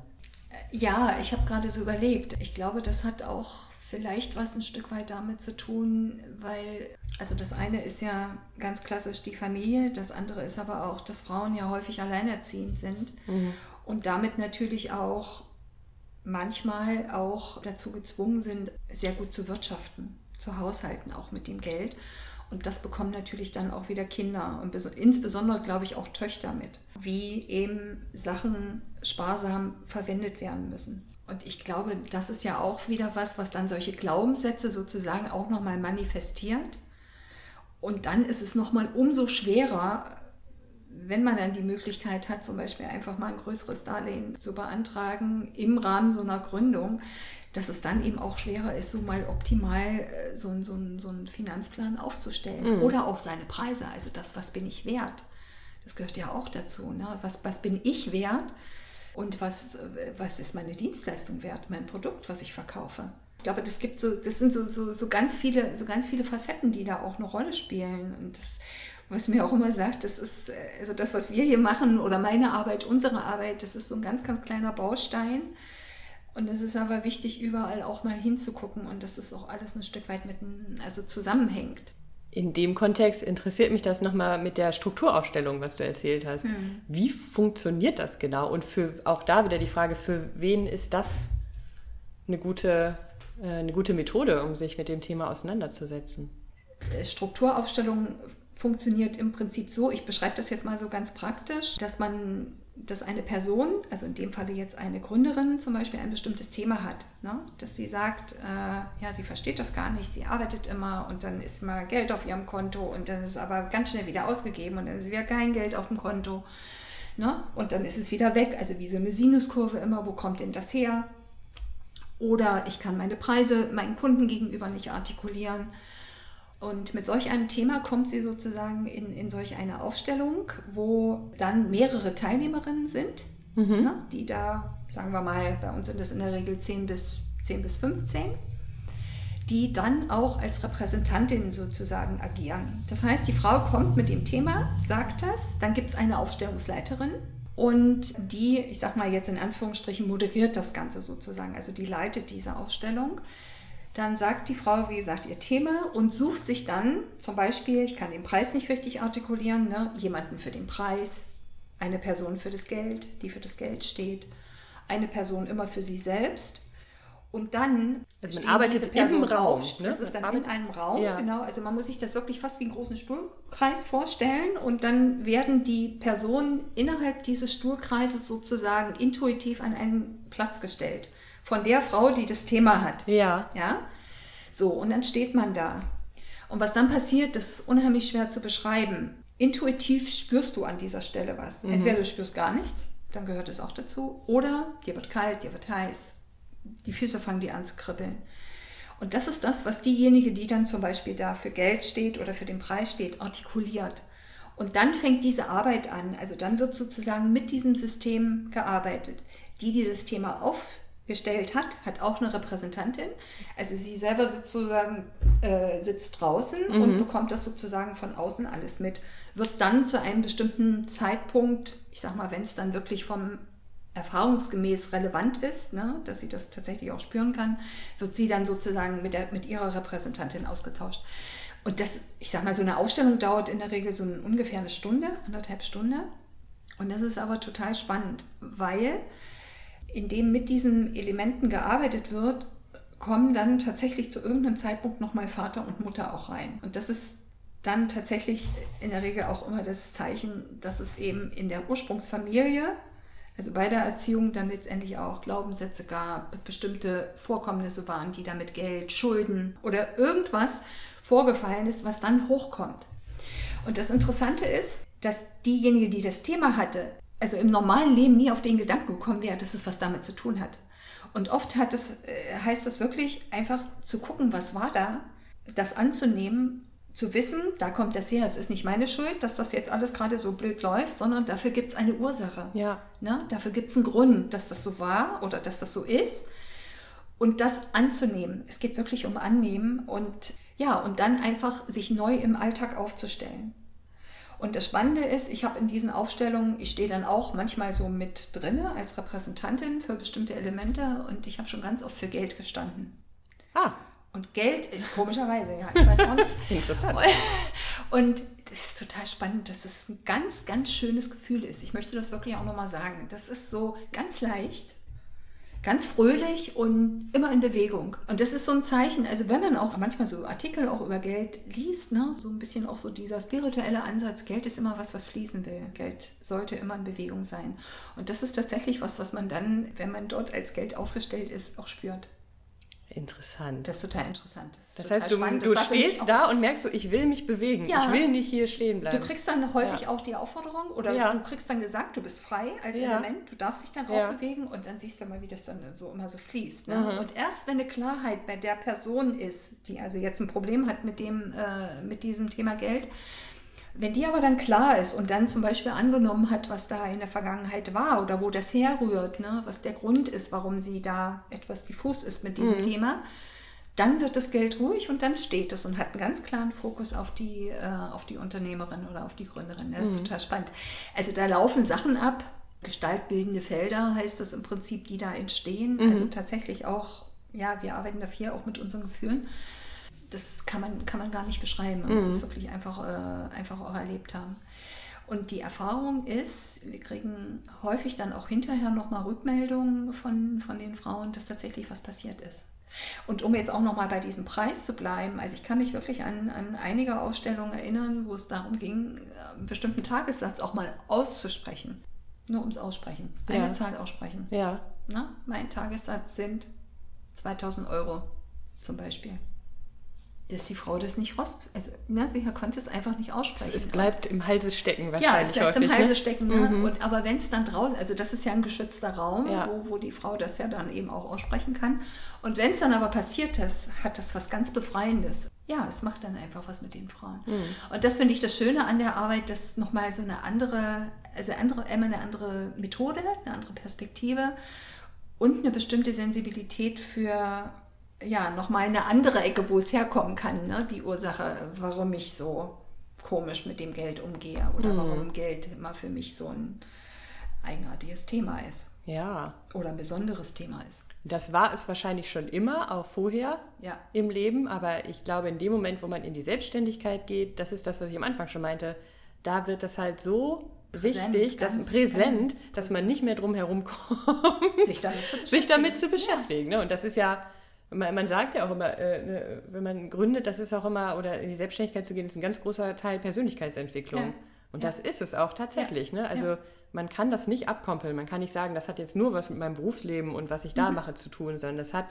Ja, ich habe gerade so überlegt. Ich glaube, das hat auch vielleicht was ein Stück weit damit zu tun, weil, also das eine ist ja ganz klassisch die Familie, das andere ist aber auch, dass Frauen ja häufig alleinerziehend sind mhm. und damit natürlich auch manchmal auch dazu gezwungen sind, sehr gut zu wirtschaften, zu haushalten, auch mit dem Geld. Und das bekommen natürlich dann auch wieder Kinder und insbesondere, glaube ich, auch Töchter mit, wie eben Sachen sparsam verwendet werden müssen. Und ich glaube, das ist ja auch wieder was, was dann solche Glaubenssätze sozusagen auch nochmal manifestiert. Und dann ist es nochmal umso schwerer, wenn man dann die Möglichkeit hat, zum Beispiel einfach mal ein größeres Darlehen zu beantragen im Rahmen so einer Gründung, dass es dann eben auch schwerer ist, so mal optimal äh, so, so, so einen Finanzplan aufzustellen. Mhm. Oder auch seine Preise, also das, was bin ich wert. Das gehört ja auch dazu. Ne? Was, was bin ich wert? Und was, was ist meine Dienstleistung wert, mein Produkt, was ich verkaufe. Ich glaube, das gibt so, das sind so, so, so ganz viele, so ganz viele Facetten, die da auch eine Rolle spielen. Und das, was mir auch immer sagt, das ist, also das, was wir hier machen oder meine Arbeit, unsere Arbeit, das ist so ein ganz, ganz kleiner Baustein. Und es ist aber wichtig, überall auch mal hinzugucken und dass es auch alles ein Stück weit mit, also zusammenhängt in dem Kontext interessiert mich das nochmal mit der Strukturaufstellung, was du erzählt hast. Mhm. Wie funktioniert das genau? Und für auch da wieder die Frage, für wen ist das eine gute, äh, eine gute Methode, um sich mit dem Thema auseinanderzusetzen? Strukturaufstellung funktioniert im Prinzip so, ich beschreibe das jetzt mal so ganz praktisch, dass man dass eine Person, also in dem Falle jetzt eine Gründerin zum Beispiel, ein bestimmtes Thema hat. Ne? Dass sie sagt, äh, ja, sie versteht das gar nicht, sie arbeitet immer und dann ist mal Geld auf ihrem Konto und dann ist aber ganz schnell wieder ausgegeben und dann ist wieder kein Geld auf dem Konto. Ne? Und dann ist es wieder weg, also wie so eine Sinuskurve immer, wo kommt denn das her? Oder ich kann meine Preise meinen Kunden gegenüber nicht artikulieren. Und mit solch einem Thema kommt sie sozusagen in, in solch eine Aufstellung, wo dann mehrere Teilnehmerinnen sind, mhm. ne, die da, sagen wir mal, bei uns sind es in der Regel 10 bis, 10 bis 15, die dann auch als Repräsentantin sozusagen agieren. Das heißt, die Frau kommt mit dem Thema, sagt das, dann gibt es eine Aufstellungsleiterin, und die, ich sag mal jetzt in Anführungsstrichen, moderiert das Ganze sozusagen, also die leitet diese Aufstellung. Dann sagt die Frau, wie gesagt, ihr Thema und sucht sich dann zum Beispiel, ich kann den Preis nicht richtig artikulieren, ne, jemanden für den Preis, eine Person für das Geld, die für das Geld steht, eine Person immer für sie selbst Und dann. Also man arbeitet im Raum. Ne? Das ist dann in einem Raum, ja. genau. Also man muss sich das wirklich fast wie einen großen Stuhlkreis vorstellen. Und dann werden die Personen innerhalb dieses Stuhlkreises sozusagen intuitiv an einen Platz gestellt. Von der Frau, die das Thema hat. Ja. Ja. So, und dann steht man da. Und was dann passiert, das ist unheimlich schwer zu beschreiben. Intuitiv spürst du an dieser Stelle was. Mhm. Entweder du spürst gar nichts, dann gehört es auch dazu, oder dir wird kalt, dir wird heiß, die Füße fangen die an zu kribbeln. Und das ist das, was diejenige, die dann zum Beispiel da für Geld steht oder für den Preis steht, artikuliert. Und dann fängt diese Arbeit an. Also dann wird sozusagen mit diesem System gearbeitet. Die, die das Thema aufgestellt hat, hat auch eine Repräsentantin. Also sie selber sitzt sozusagen äh, sitzt draußen mhm. und bekommt das sozusagen von außen alles mit. Wird dann zu einem bestimmten Zeitpunkt, ich sag mal, wenn es dann wirklich vom erfahrungsgemäß relevant ist, ne, dass sie das tatsächlich auch spüren kann, wird sie dann sozusagen mit, der, mit ihrer Repräsentantin ausgetauscht. Und das, ich sag mal, so eine Aufstellung dauert in der Regel so ungefähr eine Stunde, anderthalb Stunde. Und das ist aber total spannend, weil indem mit diesen Elementen gearbeitet wird, kommen dann tatsächlich zu irgendeinem Zeitpunkt nochmal Vater und Mutter auch rein. Und das ist dann tatsächlich in der Regel auch immer das Zeichen, dass es eben in der Ursprungsfamilie also bei der Erziehung dann letztendlich auch Glaubenssätze gab, bestimmte Vorkommnisse waren, die damit Geld, Schulden oder irgendwas vorgefallen ist, was dann hochkommt. Und das Interessante ist, dass diejenige, die das Thema hatte, also im normalen Leben nie auf den Gedanken gekommen wäre, dass es was damit zu tun hat. Und oft hat äh, heißt es wirklich einfach zu gucken, was war da, das anzunehmen zu wissen, da kommt das her, es ist nicht meine Schuld, dass das jetzt alles gerade so blöd läuft, sondern dafür gibt es eine Ursache. Ja. Ne? Dafür gibt es einen Grund, dass das so war oder dass das so ist. Und das anzunehmen. Es geht wirklich um Annehmen und ja, und dann einfach sich neu im Alltag aufzustellen. Und das Spannende ist, ich habe in diesen Aufstellungen, ich stehe dann auch manchmal so mit drinne als Repräsentantin für bestimmte Elemente und ich habe schon ganz oft für Geld gestanden. Ah. Und Geld, komischerweise, ja, ich weiß auch nicht. Interessant. Und das ist total spannend, dass das ein ganz, ganz schönes Gefühl ist. Ich möchte das wirklich auch nochmal sagen. Das ist so ganz leicht, ganz fröhlich und immer in Bewegung. Und das ist so ein Zeichen, also wenn man auch manchmal so Artikel auch über Geld liest, ne, so ein bisschen auch so dieser spirituelle Ansatz, Geld ist immer was, was fließen will. Geld sollte immer in Bewegung sein. Und das ist tatsächlich was, was man dann, wenn man dort als Geld aufgestellt ist, auch spürt. Interessant. Das ist total interessant. Das, das heißt, du, du stehst da und merkst so, ich will mich bewegen. Ja. Ich will nicht hier stehen bleiben. Du kriegst dann häufig ja. auch die Aufforderung oder ja. du kriegst dann gesagt, du bist frei als Element, du darfst dich dann auch bewegen und dann siehst du mal, wie das dann so immer so fließt. Ne? Mhm. Und erst wenn eine Klarheit bei der Person ist, die also jetzt ein Problem hat mit, dem, äh, mit diesem Thema Geld, wenn die aber dann klar ist und dann zum Beispiel angenommen hat, was da in der Vergangenheit war oder wo das herrührt, ne, was der Grund ist, warum sie da etwas diffus ist mit diesem mhm. Thema, dann wird das Geld ruhig und dann steht es und hat einen ganz klaren Fokus auf die, äh, auf die Unternehmerin oder auf die Gründerin. Das ist mhm. total spannend. Also da laufen Sachen ab, gestaltbildende Felder heißt das im Prinzip, die da entstehen. Mhm. Also tatsächlich auch, ja, wir arbeiten dafür auch mit unseren Gefühlen das kann man, kann man gar nicht beschreiben. Man mhm. muss es wirklich einfach, äh, einfach auch erlebt haben. Und die Erfahrung ist, wir kriegen häufig dann auch hinterher nochmal Rückmeldungen von, von den Frauen, dass tatsächlich was passiert ist. Und um jetzt auch nochmal bei diesem Preis zu bleiben, also ich kann mich wirklich an, an einige Ausstellungen erinnern, wo es darum ging, einen bestimmten Tagessatz auch mal auszusprechen. Nur ums Aussprechen. Eine ja. Zahl aussprechen. Ja. Na, mein Tagessatz sind 2000 Euro zum Beispiel dass die Frau das nicht raus, also ne, sie konnte es einfach nicht aussprechen. Es bleibt im Halse stecken wahrscheinlich. Ja, es bleibt häufig, im Halse ne? stecken. Ne? Mhm. Und, aber wenn es dann draußen, also das ist ja ein geschützter Raum, ja. wo, wo die Frau das ja dann eben auch aussprechen kann. Und wenn es dann aber passiert ist, hat das was ganz Befreiendes. Ja, es macht dann einfach was mit den Frauen. Mhm. Und das finde ich das Schöne an der Arbeit, dass nochmal so eine andere, also andere, immer eine andere Methode, eine andere Perspektive und eine bestimmte Sensibilität für ja, nochmal eine andere Ecke, wo es herkommen kann, ne? die Ursache, warum ich so komisch mit dem Geld umgehe oder mhm. warum Geld immer für mich so ein eigenartiges Thema ist. Ja. Oder ein besonderes Thema ist. Das war es wahrscheinlich schon immer, auch vorher ja. im Leben. Aber ich glaube, in dem Moment, wo man in die Selbstständigkeit geht, das ist das, was ich am Anfang schon meinte, da wird das halt so wichtig, dass präsent, ganz dass man nicht mehr drum herum kommt, sich damit zu beschäftigen. sich damit zu beschäftigen. Ne? Und das ist ja, man, man sagt ja auch immer, äh, ne, wenn man gründet, das ist auch immer, oder in die Selbstständigkeit zu gehen, ist ein ganz großer Teil Persönlichkeitsentwicklung. Ja. Und Ja. das ist es auch tatsächlich. Ne? Also Ja. man kann das nicht abkoppeln. Man kann nicht sagen, das hat jetzt nur was mit meinem Berufsleben und was ich da Mhm. mache zu tun, sondern das hat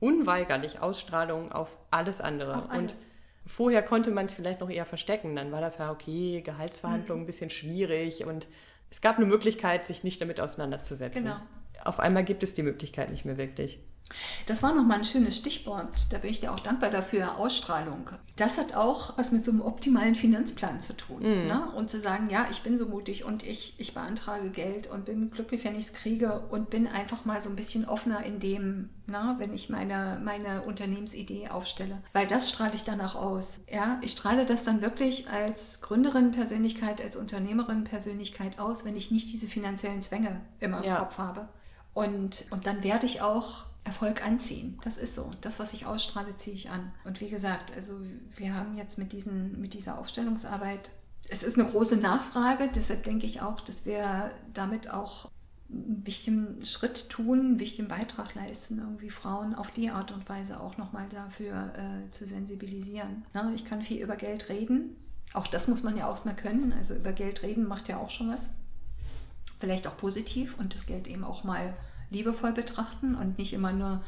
unweigerlich Ausstrahlung auf alles andere. Auf alles. Und vorher konnte man es vielleicht noch eher verstecken. Dann war das ja okay, Gehaltsverhandlungen Mhm. ein bisschen schwierig und es gab eine Möglichkeit, sich nicht damit auseinanderzusetzen. Genau. Auf einmal gibt es die Möglichkeit nicht mehr wirklich. Das war nochmal ein schönes Stichwort. Da bin ich dir auch dankbar dafür. Ausstrahlung. Das hat auch was mit so einem optimalen Finanzplan zu tun. Mhm. Ne? Und zu sagen, ja, ich bin so mutig und ich, ich beantrage Geld und bin glücklich, wenn ich es kriege und bin einfach mal so ein bisschen offener in dem, na, wenn ich meine, meine Unternehmensidee aufstelle. Weil das strahle ich danach aus. Ja, ich strahle das dann wirklich als Gründerin Persönlichkeit, als Unternehmerin Persönlichkeit aus, wenn ich nicht diese finanziellen Zwänge immer Ja. im Kopf habe. Und, und dann werde ich auch Erfolg anziehen. Das ist so. Das, was ich ausstrahle, ziehe ich an. Und wie gesagt, also wir haben jetzt mit, diesen, mit dieser Aufstellungsarbeit, es ist eine große Nachfrage, deshalb denke ich auch, dass wir damit auch einen wichtigen Schritt tun, einen wichtigen Beitrag leisten, irgendwie Frauen auf die Art und Weise auch nochmal dafür äh, zu sensibilisieren. Na, ich kann viel über Geld reden. Auch das muss man ja auch mal können. Also über Geld reden macht ja auch schon was vielleicht auch positiv und das Geld eben auch mal liebevoll betrachten und nicht immer nur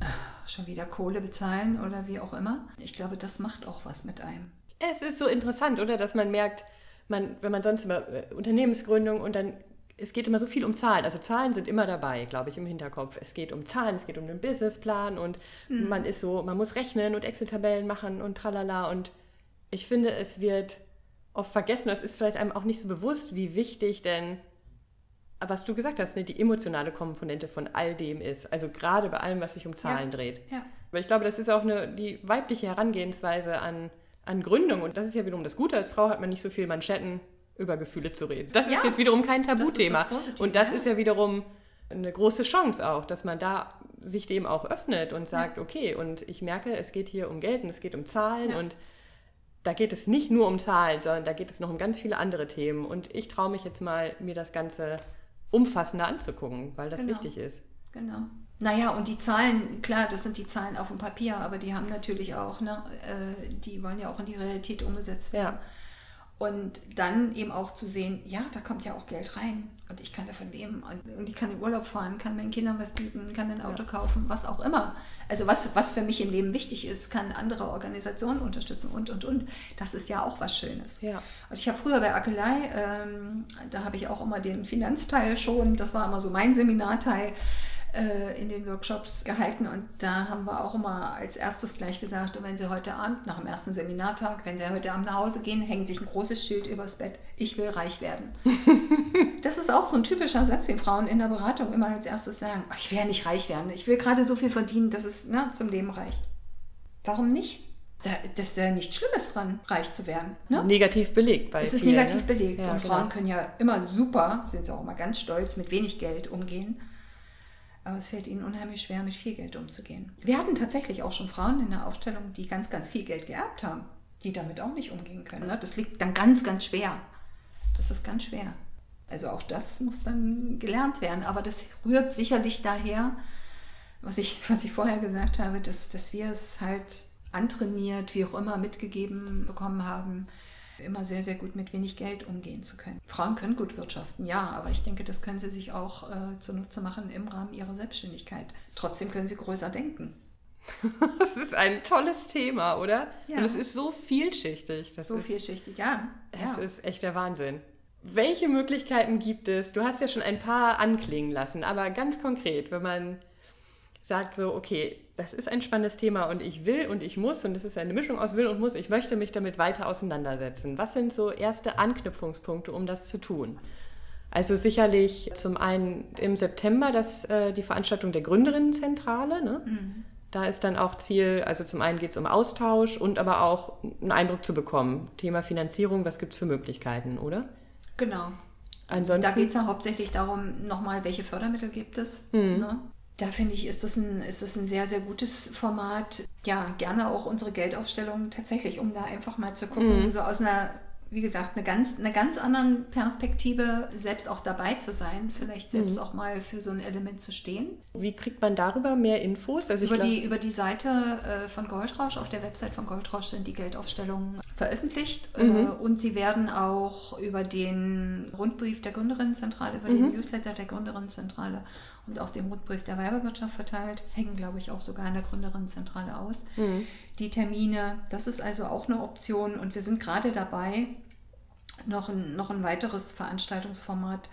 äh, schon wieder Kohle bezahlen oder wie auch immer. Ich glaube, das macht auch was mit einem. Es ist so interessant, oder? Dass man merkt, man, wenn man sonst immer äh, Unternehmensgründung und dann, es geht immer so viel um Zahlen. Also Zahlen sind immer dabei, glaube ich, im Hinterkopf. Es geht um Zahlen, es geht um den Businessplan und man ist so, man muss rechnen und Excel-Tabellen machen und tralala. Und ich finde, es wird oft vergessen, es ist vielleicht einem auch nicht so bewusst, wie wichtig denn, was du gesagt hast, ne, die emotionale Komponente von all dem ist. Also gerade bei allem, was sich um Zahlen Ja. dreht. Ja. Weil ich glaube, das ist auch eine, die weibliche Herangehensweise an, an Gründung. Und das ist ja wiederum das Gute. Als Frau hat man nicht so viel Manschetten, über Gefühle zu reden. Das Ja, ist jetzt wiederum kein das ist das Tabuthema. Positive, und das ja. ist ja wiederum eine große Chance auch, dass man da sich dem auch öffnet und sagt, okay, und ich merke, es geht hier um Geld und es geht um Zahlen Ja. und da geht es nicht nur um Zahlen, sondern da geht es noch um ganz viele andere Themen. Und ich traue mich jetzt mal, mir das Ganze umfassender anzugucken, weil das Genau. wichtig ist. Genau. Naja, und die Zahlen, klar, das sind die Zahlen auf dem Papier, aber die haben natürlich auch, ne, äh, die wollen ja auch in die Realität umgesetzt werden. Ja. Und dann eben auch zu sehen, ja, da kommt ja auch Geld rein und ich kann davon leben und- ich kann in Urlaub fahren, kann meinen Kindern was bieten, kann ein Auto kaufen, was auch immer. Also was, was für mich im Leben wichtig ist, kann andere Organisationen unterstützen und, und, und. Das ist ja auch was Schönes. Ja. Und ich habe früher bei Akelei, ähm, da habe ich auch immer den Finanzteil schon, das war immer so mein Seminarteil äh, in den Workshops gehalten und da haben wir auch immer als erstes gleich gesagt, und wenn Sie heute Abend, nach dem ersten Seminartag, wenn Sie heute Abend nach Hause gehen, hängen sich ein großes Schild übers Bett, ich will reich werden. das ist auch so ein typischer Satz, den Frauen in der Beratung immer als erstes sagen, "Ach, ich will ja nicht reich werden, ich will gerade so viel verdienen, dass es ne, zum Leben reicht. Warum nicht? Da, das ist ja nichts Schlimmes dran, reich zu werden. Ne? Negativ belegt bei Es ist vielen, negativ ne? belegt Ja, und genau. Frauen können ja immer super, sind sie auch immer ganz stolz, mit wenig Geld umgehen. Aber es fällt ihnen unheimlich schwer, mit viel Geld umzugehen. Wir hatten tatsächlich auch schon Frauen in der Aufstellung, die ganz, ganz viel Geld geerbt haben, die damit auch nicht umgehen können. Ne? Das liegt dann ganz, ganz schwer. Das ist ganz schwer. Also auch das muss dann gelernt werden. Aber das rührt sicherlich daher, was ich, was ich vorher gesagt habe, dass, dass wir es halt antrainiert, wie auch immer, mitgegeben bekommen haben, immer sehr, sehr gut mit wenig Geld umgehen zu können. Frauen können gut wirtschaften, ja, aber ich denke, das können sie sich auch äh, zunutze machen im Rahmen ihrer Selbstständigkeit. Trotzdem können sie größer denken. Das ist ein tolles Thema, oder? Ja. Und es ist so vielschichtig. Das So ist, vielschichtig, ja. Es ja. ist echt der Wahnsinn. Welche Möglichkeiten gibt es? Du hast ja schon ein paar anklingen lassen, aber ganz konkret, wenn man sagt so, okay, das ist ein spannendes Thema und ich will und ich muss und es ist eine Mischung aus will und muss, ich möchte mich damit weiter auseinandersetzen. Was sind so erste Anknüpfungspunkte, um das zu tun? Also sicherlich zum einen im September das, äh, die Veranstaltung der Gründerinnenzentrale. Ne? Da ist dann auch Ziel, also zum einen geht es um Austausch und aber auch einen Eindruck zu bekommen. Thema Finanzierung, was gibt es für Möglichkeiten, oder? Genau. Ansonsten. Da geht es ja hauptsächlich darum, nochmal, welche Fördermittel gibt es. Ne? Da finde ich, ist das, ein, ist das ein sehr, sehr gutes Format. Ja, gerne auch unsere Geldaufstellung tatsächlich, um da einfach mal zu gucken, so aus einer wie gesagt, eine ganz, eine ganz anderen Perspektive, selbst auch dabei zu sein, vielleicht selbst mhm. auch mal für so ein Element zu stehen. Wie kriegt man darüber mehr Infos? Also über, glaub... die, über die Seite äh, von Goldrausch, auf der Website von Goldrausch sind die Geldaufstellungen veröffentlicht äh, mhm. und sie werden auch über den Rundbrief der Gründerinnenzentrale, über mhm. den Newsletter der Gründerinnenzentrale und auch den Rundbrief der Weiberwirtschaft verteilt, hängen, glaube ich, auch sogar in der Gründerinnenzentrale aus. Die Termine, das ist also auch eine Option und wir sind gerade dabei, noch ein, noch ein weiteres Veranstaltungsformat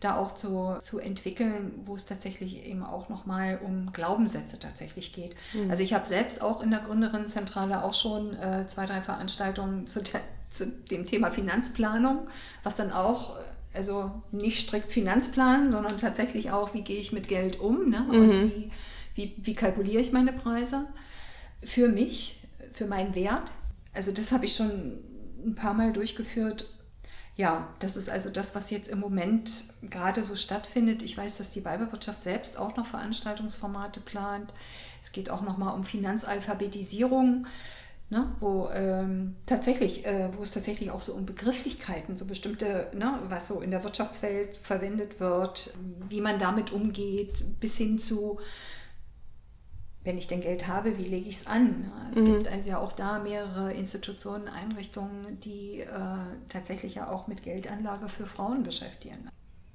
da auch zu, zu entwickeln, wo es tatsächlich eben auch nochmal um Glaubenssätze tatsächlich geht. Mhm. Also ich habe selbst auch in der Gründerinnenzentrale auch schon äh, zwei, drei Veranstaltungen zu, zu dem Thema Finanzplanung, was dann auch also nicht strikt Finanzplan, sondern tatsächlich auch, wie gehe ich mit Geld um ne? und mhm. wie, wie, wie kalkuliere ich meine Preise für mich, für meinen Wert. Also das habe ich schon ein paar Mal durchgeführt. Ja, das ist also das, was jetzt im Moment gerade so stattfindet. Ich weiß, dass die Weibewirtschaft selbst auch noch Veranstaltungsformate plant. Es geht auch noch mal um Finanzalphabetisierung. Ne, wo ähm, tatsächlich, äh, wo es tatsächlich auch so um Begrifflichkeiten, so bestimmte, ne, was so in der Wirtschaftswelt verwendet wird, wie man damit umgeht, bis hin zu, wenn ich denn Geld habe, wie lege ich es an? Es mhm. gibt also ja auch da mehrere Institutionen, Einrichtungen, die äh, tatsächlich ja auch mit Geldanlage für Frauen beschäftigen.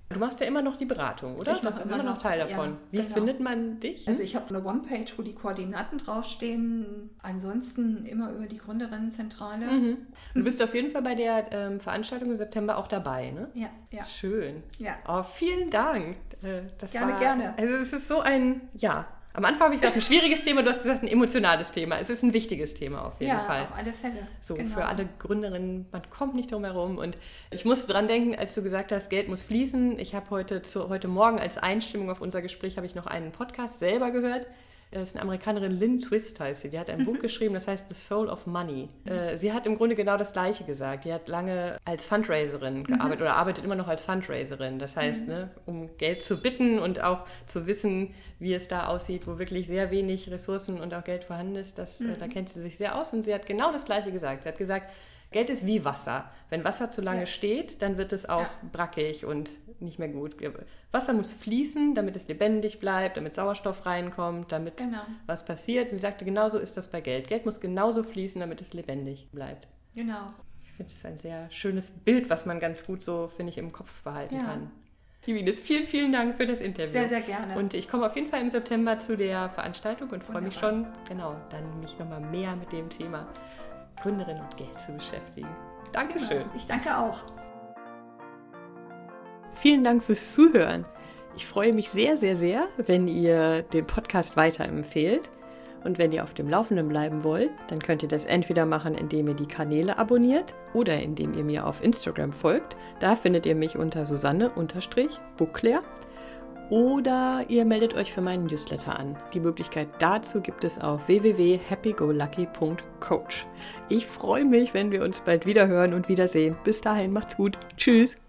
Du machst ja immer noch die Beratung, oder? Ich mache immer, immer noch Teil davon. Ja, Wie genau. findet man dich? Also ich habe eine One-Page, wo die Koordinaten draufstehen. Ansonsten immer über die Gründerinnenzentrale. Mhm. Du bist auf jeden Fall bei der ähm, Veranstaltung im September auch dabei, ne? Ja, ja. Schön. Ja. Oh, vielen Dank. Äh, das gerne, war, gerne. Also es ist so ein, ja, am Anfang habe ich gesagt, ein schwieriges Thema, du hast gesagt, ein emotionales Thema. Es ist ein wichtiges Thema auf jeden ja, Fall. auf alle Fälle. So, genau. für alle Gründerinnen, man kommt nicht drum herum. Und ich musste dran denken, als du gesagt hast, Geld muss fließen. Ich habe heute, heute Morgen als Einstimmung auf unser Gespräch, habe ich noch einen Podcast selber gehört das ist eine Amerikanerin, Lynn Twist heißt sie. Die hat ein Buch mhm. geschrieben, das heißt The Soul of Money. Mhm. sie hat im Grunde genau das Gleiche gesagt. Die hat lange als Fundraiserin mhm. gearbeitet oder arbeitet immer noch als Fundraiserin. Das heißt, ne, um Geld zu bitten und auch zu wissen, wie es da aussieht, wo wirklich sehr wenig Ressourcen und auch Geld vorhanden ist, das, da kennt sie sich sehr aus. Und sie hat genau das Gleiche gesagt. Sie hat gesagt, Geld ist wie Wasser. Wenn Wasser zu lange ja. steht, dann wird es auch ja. brackig und nicht mehr gut. Wasser muss fließen, damit es lebendig bleibt, damit Sauerstoff reinkommt, damit genau. was passiert. Sie sagte, genauso ist das bei Geld. Geld muss genauso fließen, damit es lebendig bleibt. Genau. Ich finde es ein sehr schönes Bild, was man ganz gut so, finde ich, im Kopf behalten ja. kann. Liebines, vielen, vielen Dank für das Interview. Sehr, sehr gerne. Und ich komme auf jeden Fall im September zu der Veranstaltung und freue mich schon, genau, dann mich nochmal mehr mit dem Thema Gründerin und Geld zu beschäftigen. Dankeschön. Genau. Ich danke auch. Vielen Dank fürs Zuhören. Ich freue mich sehr, sehr, sehr, wenn ihr den Podcast weiterempfehlt. Und wenn ihr auf dem Laufenden bleiben wollt, dann könnt ihr das entweder machen, indem ihr die Kanäle abonniert oder indem ihr mir auf Instagram folgt. Da findet ihr mich unter Susanne-Buckler oder ihr meldet euch für meinen Newsletter an. Die Möglichkeit dazu gibt es auf www.happygolucky.coach. Ich freue mich, wenn wir uns bald wieder hören und wiedersehen. Bis dahin, macht's gut. Tschüss.